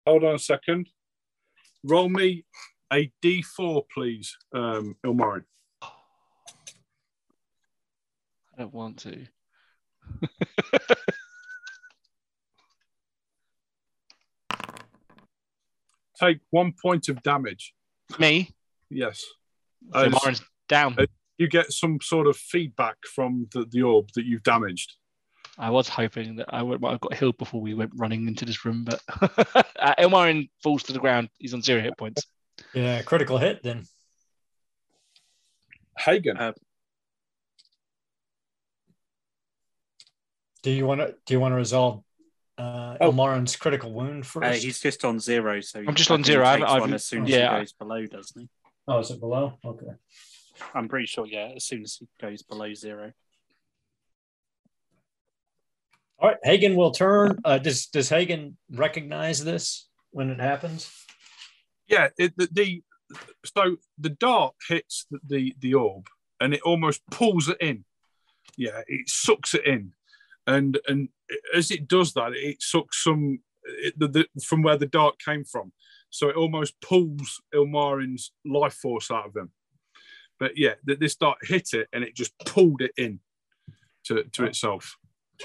Hold on a second. Roll me a d4, please, um, Ilmarin. I don't want to. Take one point of damage. Me? Yes. So As- Lauren's down. As- you get some sort of feedback from the, the orb that you've damaged. I was hoping that I would might have got healed before we went running into this room, but uh, Ilmarin falls to the ground. He's on zero hit points. Yeah, critical hit then. Hagen, Uh, Do you want to do you want to resolve uh Oh. Ilmarin's critical wound first? Uh, he's just on zero, so I'm just on zero. I takes haven't- one I've- as soon as yeah. he goes below, doesn't he? oh, is it below? Okay. I'm pretty sure. Yeah, as soon as he goes below zero. All right, Hagen will turn. Uh, does does Hagen recognize this when it happens? yeah, it, the, the so the dart hits the, the the orb and it almost pulls it in. Yeah, it sucks it in, and and as it does that, it sucks some it, the, the, from where the dart came from. So it almost pulls Ilmarin's life force out of him. But yeah, th- this dart hit it and it just pulled it in to, to itself.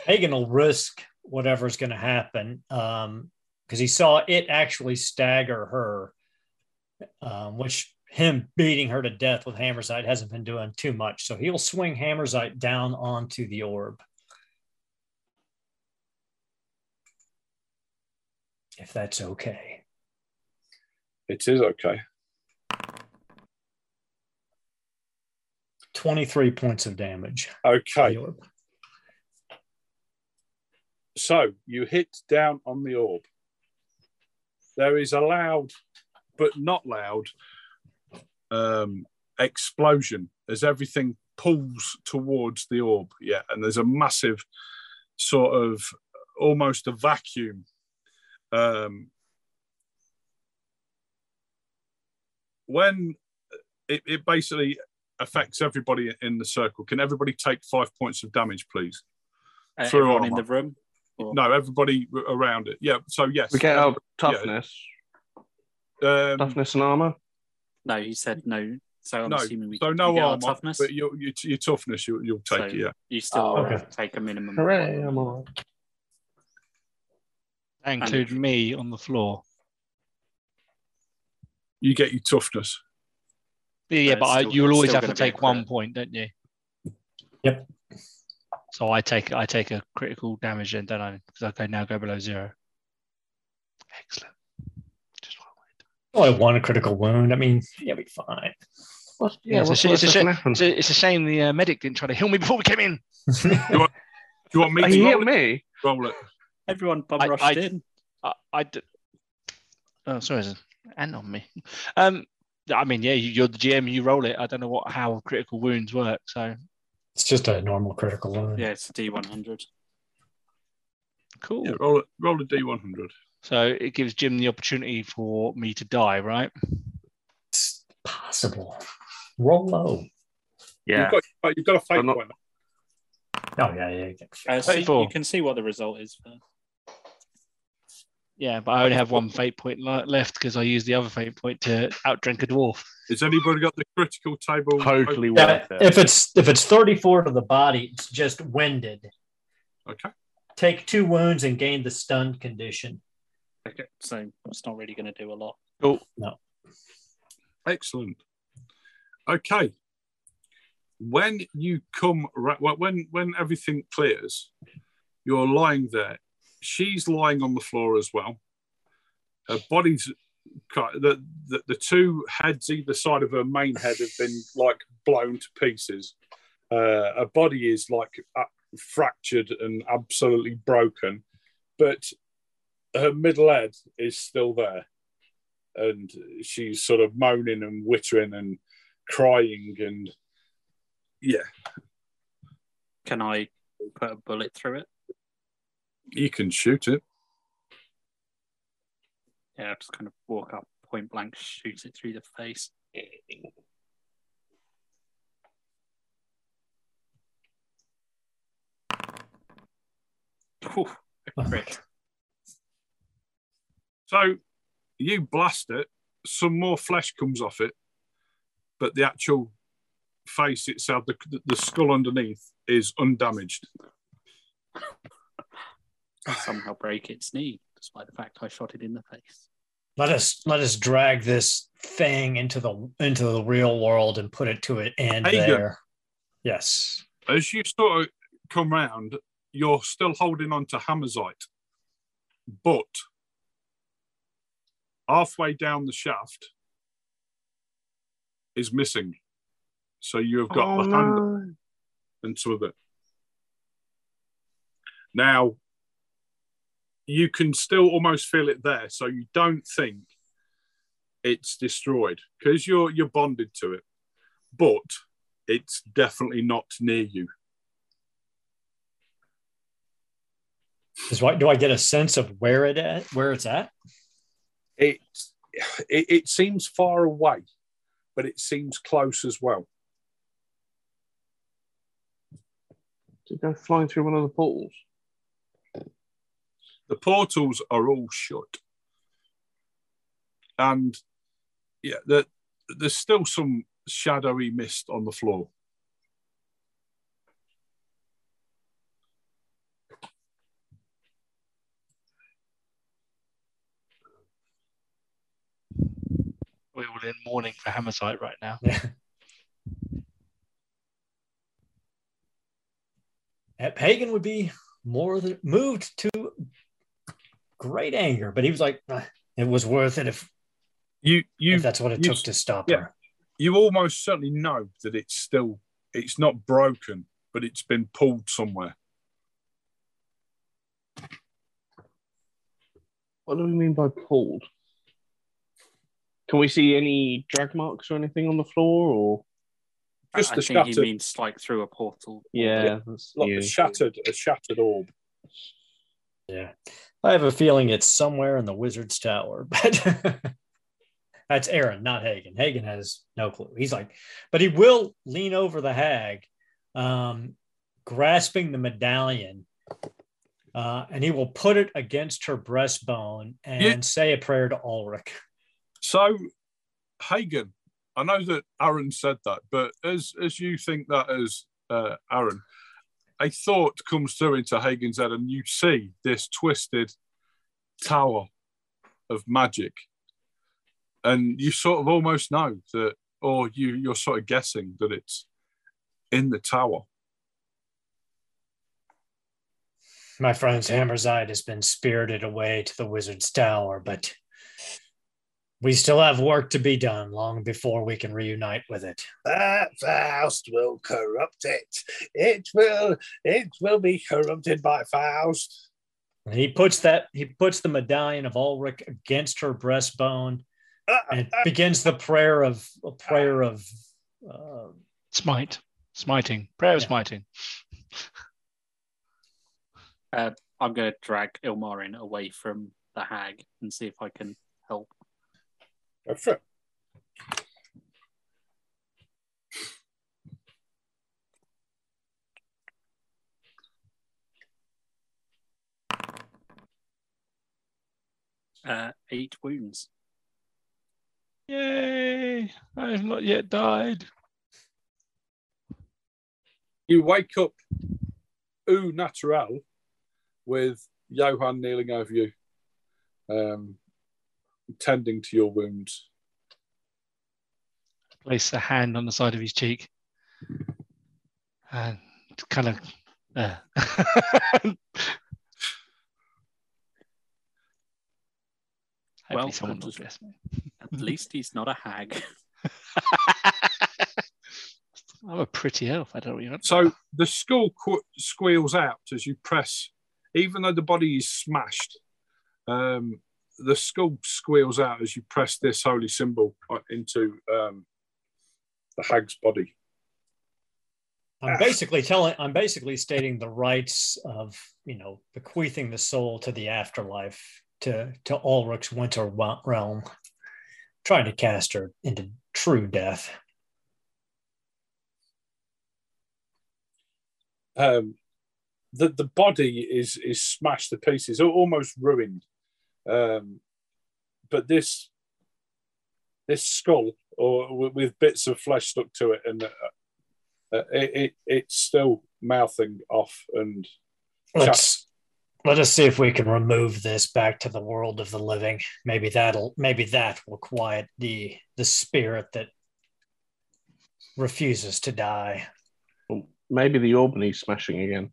Hagen will risk whatever's going to happen because he saw it actually stagger her, um, which him beating her to death with Hammerzite hasn't been doing too much. So he'll swing Hammerzite down onto the orb. If that's okay. It is okay. 23 points of damage. Okay. So you hit down on the orb. There is a loud, but not loud, um, explosion as everything pulls towards the orb. Yeah, and there's a massive sort of almost a vacuum. Um, when it, it basically affects everybody in the circle, can everybody take five points of damage, please? Uh, For everyone in the room. Or- No, everybody around it. Yeah. So yes, We get our toughness, Um, toughness and armor. No, he said no. So I'm no, assuming we so no get our armor, toughness. but your, your, your toughness, you, you'll take So- it. Yeah. you still Oh, okay. take a minimum. Hooray! I'm all right. That include me on the floor. You get your toughness. Yeah, yeah But but it's I, still- you will always have to gonna be a take one point, don't you? Yep. So I take I take a critical damage and then, don't I? Because I go now go below zero. Excellent. Just what I wanted. Only one critical wound. I mean, you'll be fine. What's, Yeah, yeah, it's a what's shame- it's a shame- It's a, it's a shame the uh, medic didn't try to heal me before we came in. Do you want me Are to you roll hitting it? me? Roll it. Everyone bum I- rushed I- in. I, I d- oh, sorry, it's and on me. Um, I mean, yeah, you, you're the GM, you roll it. I don't know what how critical wounds work. So It's just a normal critical wound. Yeah, it's a D100. cool. Yeah, roll it. Roll a d100. So it gives Jim the opportunity for me to die, right? It's possible. Roll low. Yeah. You've got, you've got a fight not- point. Oh, yeah, yeah. yeah. Uh, see, 34. you can see what the result is. First. Yeah, but I only have one fate point left because I used the other fate point to outdrink a dwarf. Has anybody got the critical table? Totally Yeah, worth it. if it's if it's 34 to the body, it's just winded. Okay. Take two wounds and gain the stunned condition. Okay, so it's not really going to do a lot. Cool. No. Excellent. Okay. When you come, ra- well, when when everything clears, you're lying there. She's lying on the floor as well. Her body's cut. The, the the two heads either side of her main head have been like blown to pieces. Uh, her body is like uh, fractured and absolutely broken, but her middle head is still there and she's sort of moaning and whittering and crying and yeah Can I put a bullet through it? You can shoot it. Yeah, just kind of walk up, point blank, shoot it through the face. Whew, so you blast it some more flesh comes off it but the actual face itself the, the skull underneath is undamaged Somehow break its knee, despite the fact I shot it in the face. let us let us drag this thing into the into the real world and put it to it and Hagen. there. Yes. As you sort of come round, you're still holding on to Hammerzite, but halfway down the shaft is missing. So you have got Oh, the hand no. and some of it. Now, you can still almost feel it there, so you don't think it's destroyed because you're you're bonded to it, but it's definitely not near you. Is why do I get a sense of where it at where it's at? It, it it seems far away, but it seems close as well. To go flying through one of the portals. The portals are all shut, and yeah, the, there's still some shadowy mist on the floor. We're all in mourning for Hammerzite right now. Yeah. Hagen would be more than moved to great anger, but he was like, "Ah, it was worth it if, You you if that's what it you- took to stop yeah. her. you almost certainly know that it's still it's not broken, but it's been pulled somewhere. What do we mean by pulled? Can we see any drag marks or anything on the floor? Or Just I the think he shattered, means like through a portal. yeah, that's like a shattered, a shattered orb. Yeah. I have a feeling it's somewhere in the wizard's tower, but that's Aaron, not Hagen. Hagen has no clue. He's like, but he will lean over the hag, um, grasping the medallion, uh, and he will put it against her breastbone and Yeah. say a prayer to Ulric. So, Hagen, I know that Aaron said that, but as as you think that as uh, Aaron, a thought comes through into Hagen's head, and you see this twisted tower of magic, and you sort of almost know that, or you you're sort of guessing that it's in the tower. My friend's Hammerzite has been spirited away to the wizard's tower, but we still have work to be done long before we can reunite with it. That Faust will corrupt it. It will. It will be corrupted by Faust. And he puts that he puts the medallion of Ulric against her breastbone Uh, and uh, begins the prayer of a prayer of uh, Smite. Smiting. Prayer of Yeah. smiting. I'm going to drag Ilmarin away from the hag and see if I can help. Go for it. Uh, eight wounds. Yay! I have not yet died. You wake up, ooh, natural, with Johan kneeling over you, um, tending to your wounds. Place a hand on the side of his cheek. And kind of. Uh. Well, someone that will was- me. At least he's not a hag. I'm a pretty elf. I don't know what you're So the skull qu- squeals out as you press, even though the body is smashed. Um, the skull squeals out as you press this holy symbol uh, into um, the hag's body. I'm basically telling I'm basically stating the rights of you know bequeathing the soul to the afterlife to to Ulric's winter realm, trying to cast her into true death. Um, the the body is is smashed to pieces, almost ruined. Um, but this this skull, or w- with bits of flesh stuck to it, and uh, uh, it, it it's still mouthing off and Let's Let us see if we can remove this back to the world of the living. Maybe that'll maybe that will quiet the the spirit that refuses to die. Well, maybe the Albany's smashing again.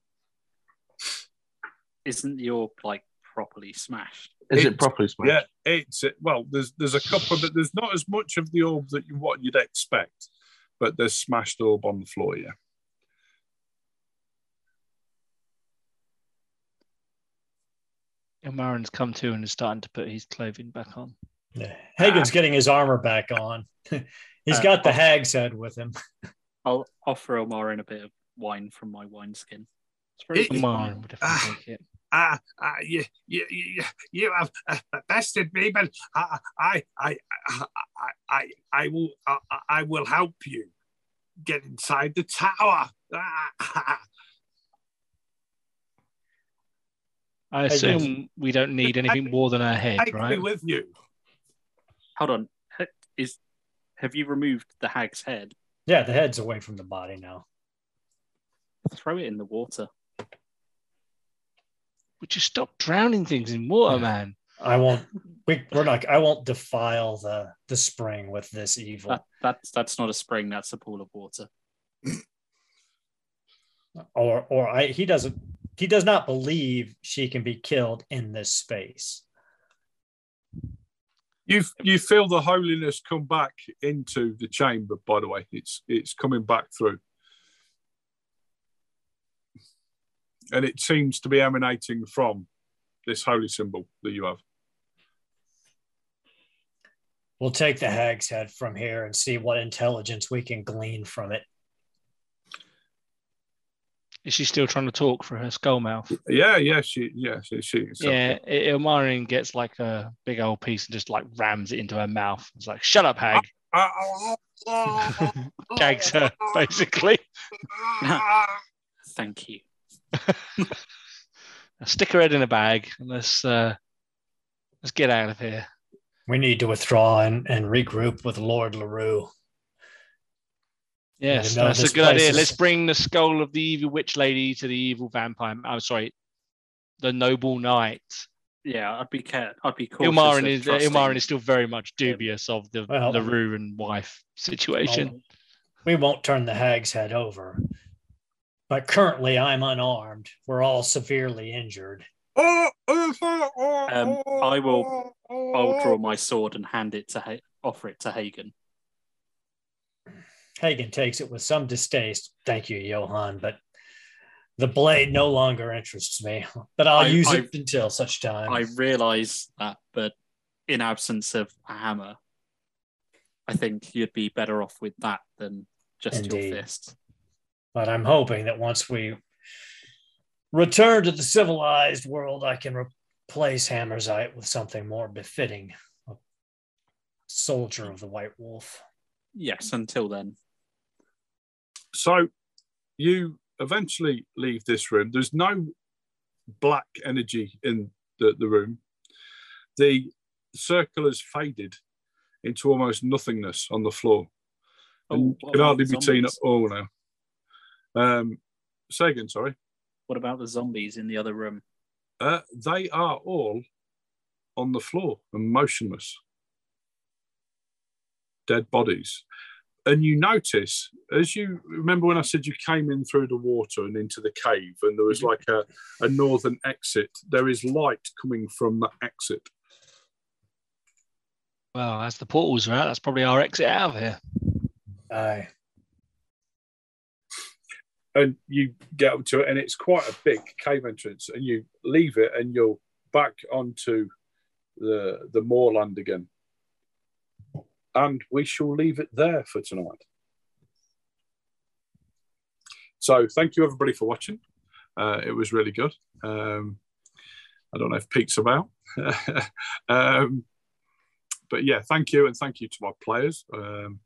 Isn't your like properly smashed? Is it properly smashed? Yeah, it's it well. There's there's a couple, but there's not as much of the orb that you what you'd expect. But there's smashed orb on the floor. Yeah. Ilmarin's come to and is starting to put his clothing back on. Yeah. Hagen's getting his armor back on. He's Uh, got the oh. hag's head with him. I'll offer Ilmarin a bit of wine from my wineskin. It's very It- good Ilmarin would definitely take it. Ah, ah, you, you, you, you have uh, bested me, but I, I, I, I, I, I will, I, I will help you get inside the tower. I assume we don't need anything more than our I head, agree right? with you. Hold on. Is have you removed the hag's head? Yeah, the head's away from the body now. Throw it in the water. Would you stop drowning things in water, Yeah. man? I won't. We, we're not. I won't defile the the spring with this evil. That, that's that's not a spring. That's a pool of water. or or I, he doesn't. He does not believe she can be killed in this space. You you feel the holiness come back into the chamber. By the way, it's it's coming back through, and it seems to be emanating from this holy symbol that you have. We'll take the hag's head from here and see what intelligence we can glean from it. Is she still trying to talk for her skull mouth? Yeah, yeah, she, yeah, she, she Yeah, I- Ilmarin gets like a big old piece and just like rams it into her mouth. It's like, shut up, hag. Gags her, basically. Thank you. Stick her head in a bag and let's uh let's get out of here. We need to withdraw and, and regroup with Lord Larue. Yes, that's a good idea. is- Let's bring the skull of the evil witch lady to the evil vampire. I'm sorry, the noble knight. Yeah, I'd be care. I'd be cautious. Ilmarin of is trusting- Ilmarin is still very much dubious of the Well- Larue and wife situation. Well, we won't turn the hag's head over. But currently, I'm unarmed. We're all severely injured. Um, I will- I'll draw my sword and hand it to ha- offer it to Hagen. Hagen takes it with some distaste. Thank you, Johann, but the blade no longer interests me. But I'll I- use I- it until such time. I realise that, but in absence of a hammer, I think you'd be better off with that than just Indeed. your fist. But I'm hoping that once we return to the civilized world, I can replace Hammerzite with something more befitting a soldier of the White Wolf. Yes, until then. So you eventually leave this room. There's no black energy in the, the room. The circle has faded into almost nothingness on the floor. Oh, and Oh, what can hardly the be seen at all now. Um, say again, sorry. What about the zombies in the other room? Uh, they are all on the floor and motionless. Dead bodies. And you notice, as you remember when I said you came in through the water and into the cave, and there was Mhm. like a, a northern exit, there is light coming from that exit. Well, as the portals are out, that's probably our exit out of here. Aye. And you get up to it, and it's quite a big cave entrance, and you leave it, and you're back onto the, the moorland again. And we shall leave it there for tonight. So thank you everybody for watching. Uh, it was really good. Um, I don't know if Pete's about. um, but yeah, thank you and thank you to my players. Um,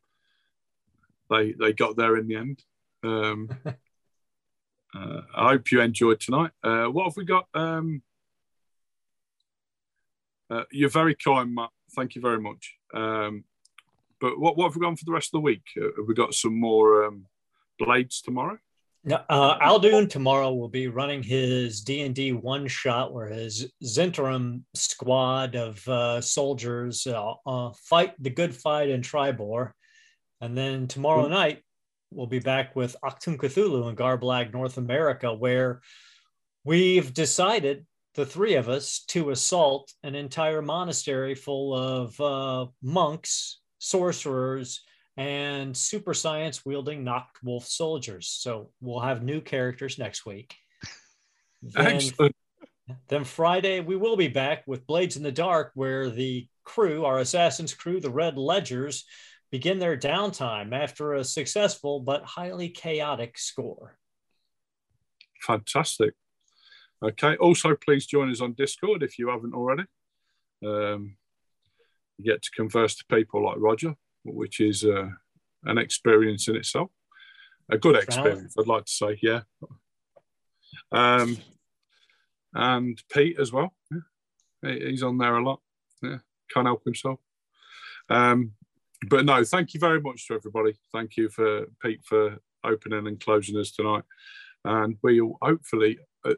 they they got there in the end. Uh, I hope you enjoyed tonight. Uh, what have we got? Um, uh, you're very kind, Matt. Thank you very much. Um, but what, what have we got for the rest of the week? Uh, have we got some more um, blades tomorrow? Now, uh, Aldoon tomorrow will be running his D and D one shot, where his Zhentarim squad of uh, soldiers uh, uh, fight the good fight in Triboar, and then tomorrow night we'll be back with Achtung Cthulhu in Garblag, North America, where we've decided the three of us to assault an entire monastery full of uh, monks, sorcerers, and super science wielding knocked wolf soldiers. So we'll have new characters next week. Then, Excellent. then Friday we will be back with Blades in the Dark, where the crew, our assassins crew, the Red Ledgers, begin their downtime after a successful but highly chaotic score. Fantastic. Okay. Also, please join us on Discord if you haven't already. Um, you get to converse to people like Roger, which is uh, an experience in itself. A good experience, I'd like to say. Yeah. Um, and Pete as well. Yeah. He's on there a lot. Yeah. Can't help himself. Um, but no, thank you very much to everybody. Thank you for Pete for opening and closing us tonight. And we'll hopefully. Uh,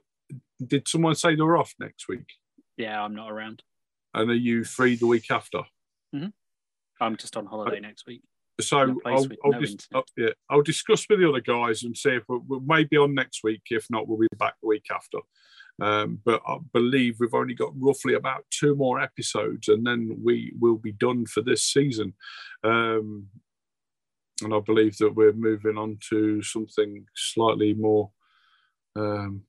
did someone say they're off next week? Yeah, I'm not around. And are you free the week after? I'm just on holiday next week. So In a place I'll, I'll, no dis- uh, yeah, I'll discuss with the other guys and see if we're, we're maybe on next week. If not, we'll be back the week after. Um, but I believe we've only got roughly about two more episodes, and then we will be done for this season. Um, and I believe that we're moving on to something slightly more um,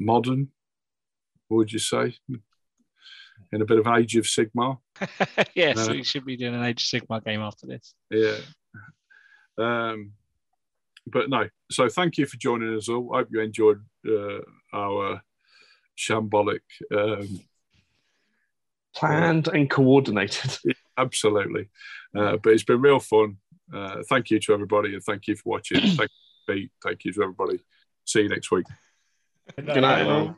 modern. Would you say? In a bit of Age of Sigmar. yes, Uh, we should be doing an Age of Sigmar game after this. Yeah. Um, but no. So thank you for joining us all. I hope you enjoyed uh, our shambolic. Um, Planned and coordinated. absolutely. Uh, but it's been real fun. Uh, thank you to everybody and thank you for watching. Thank you, Pete. Thank you to everybody. See you next week. Good night, everyone.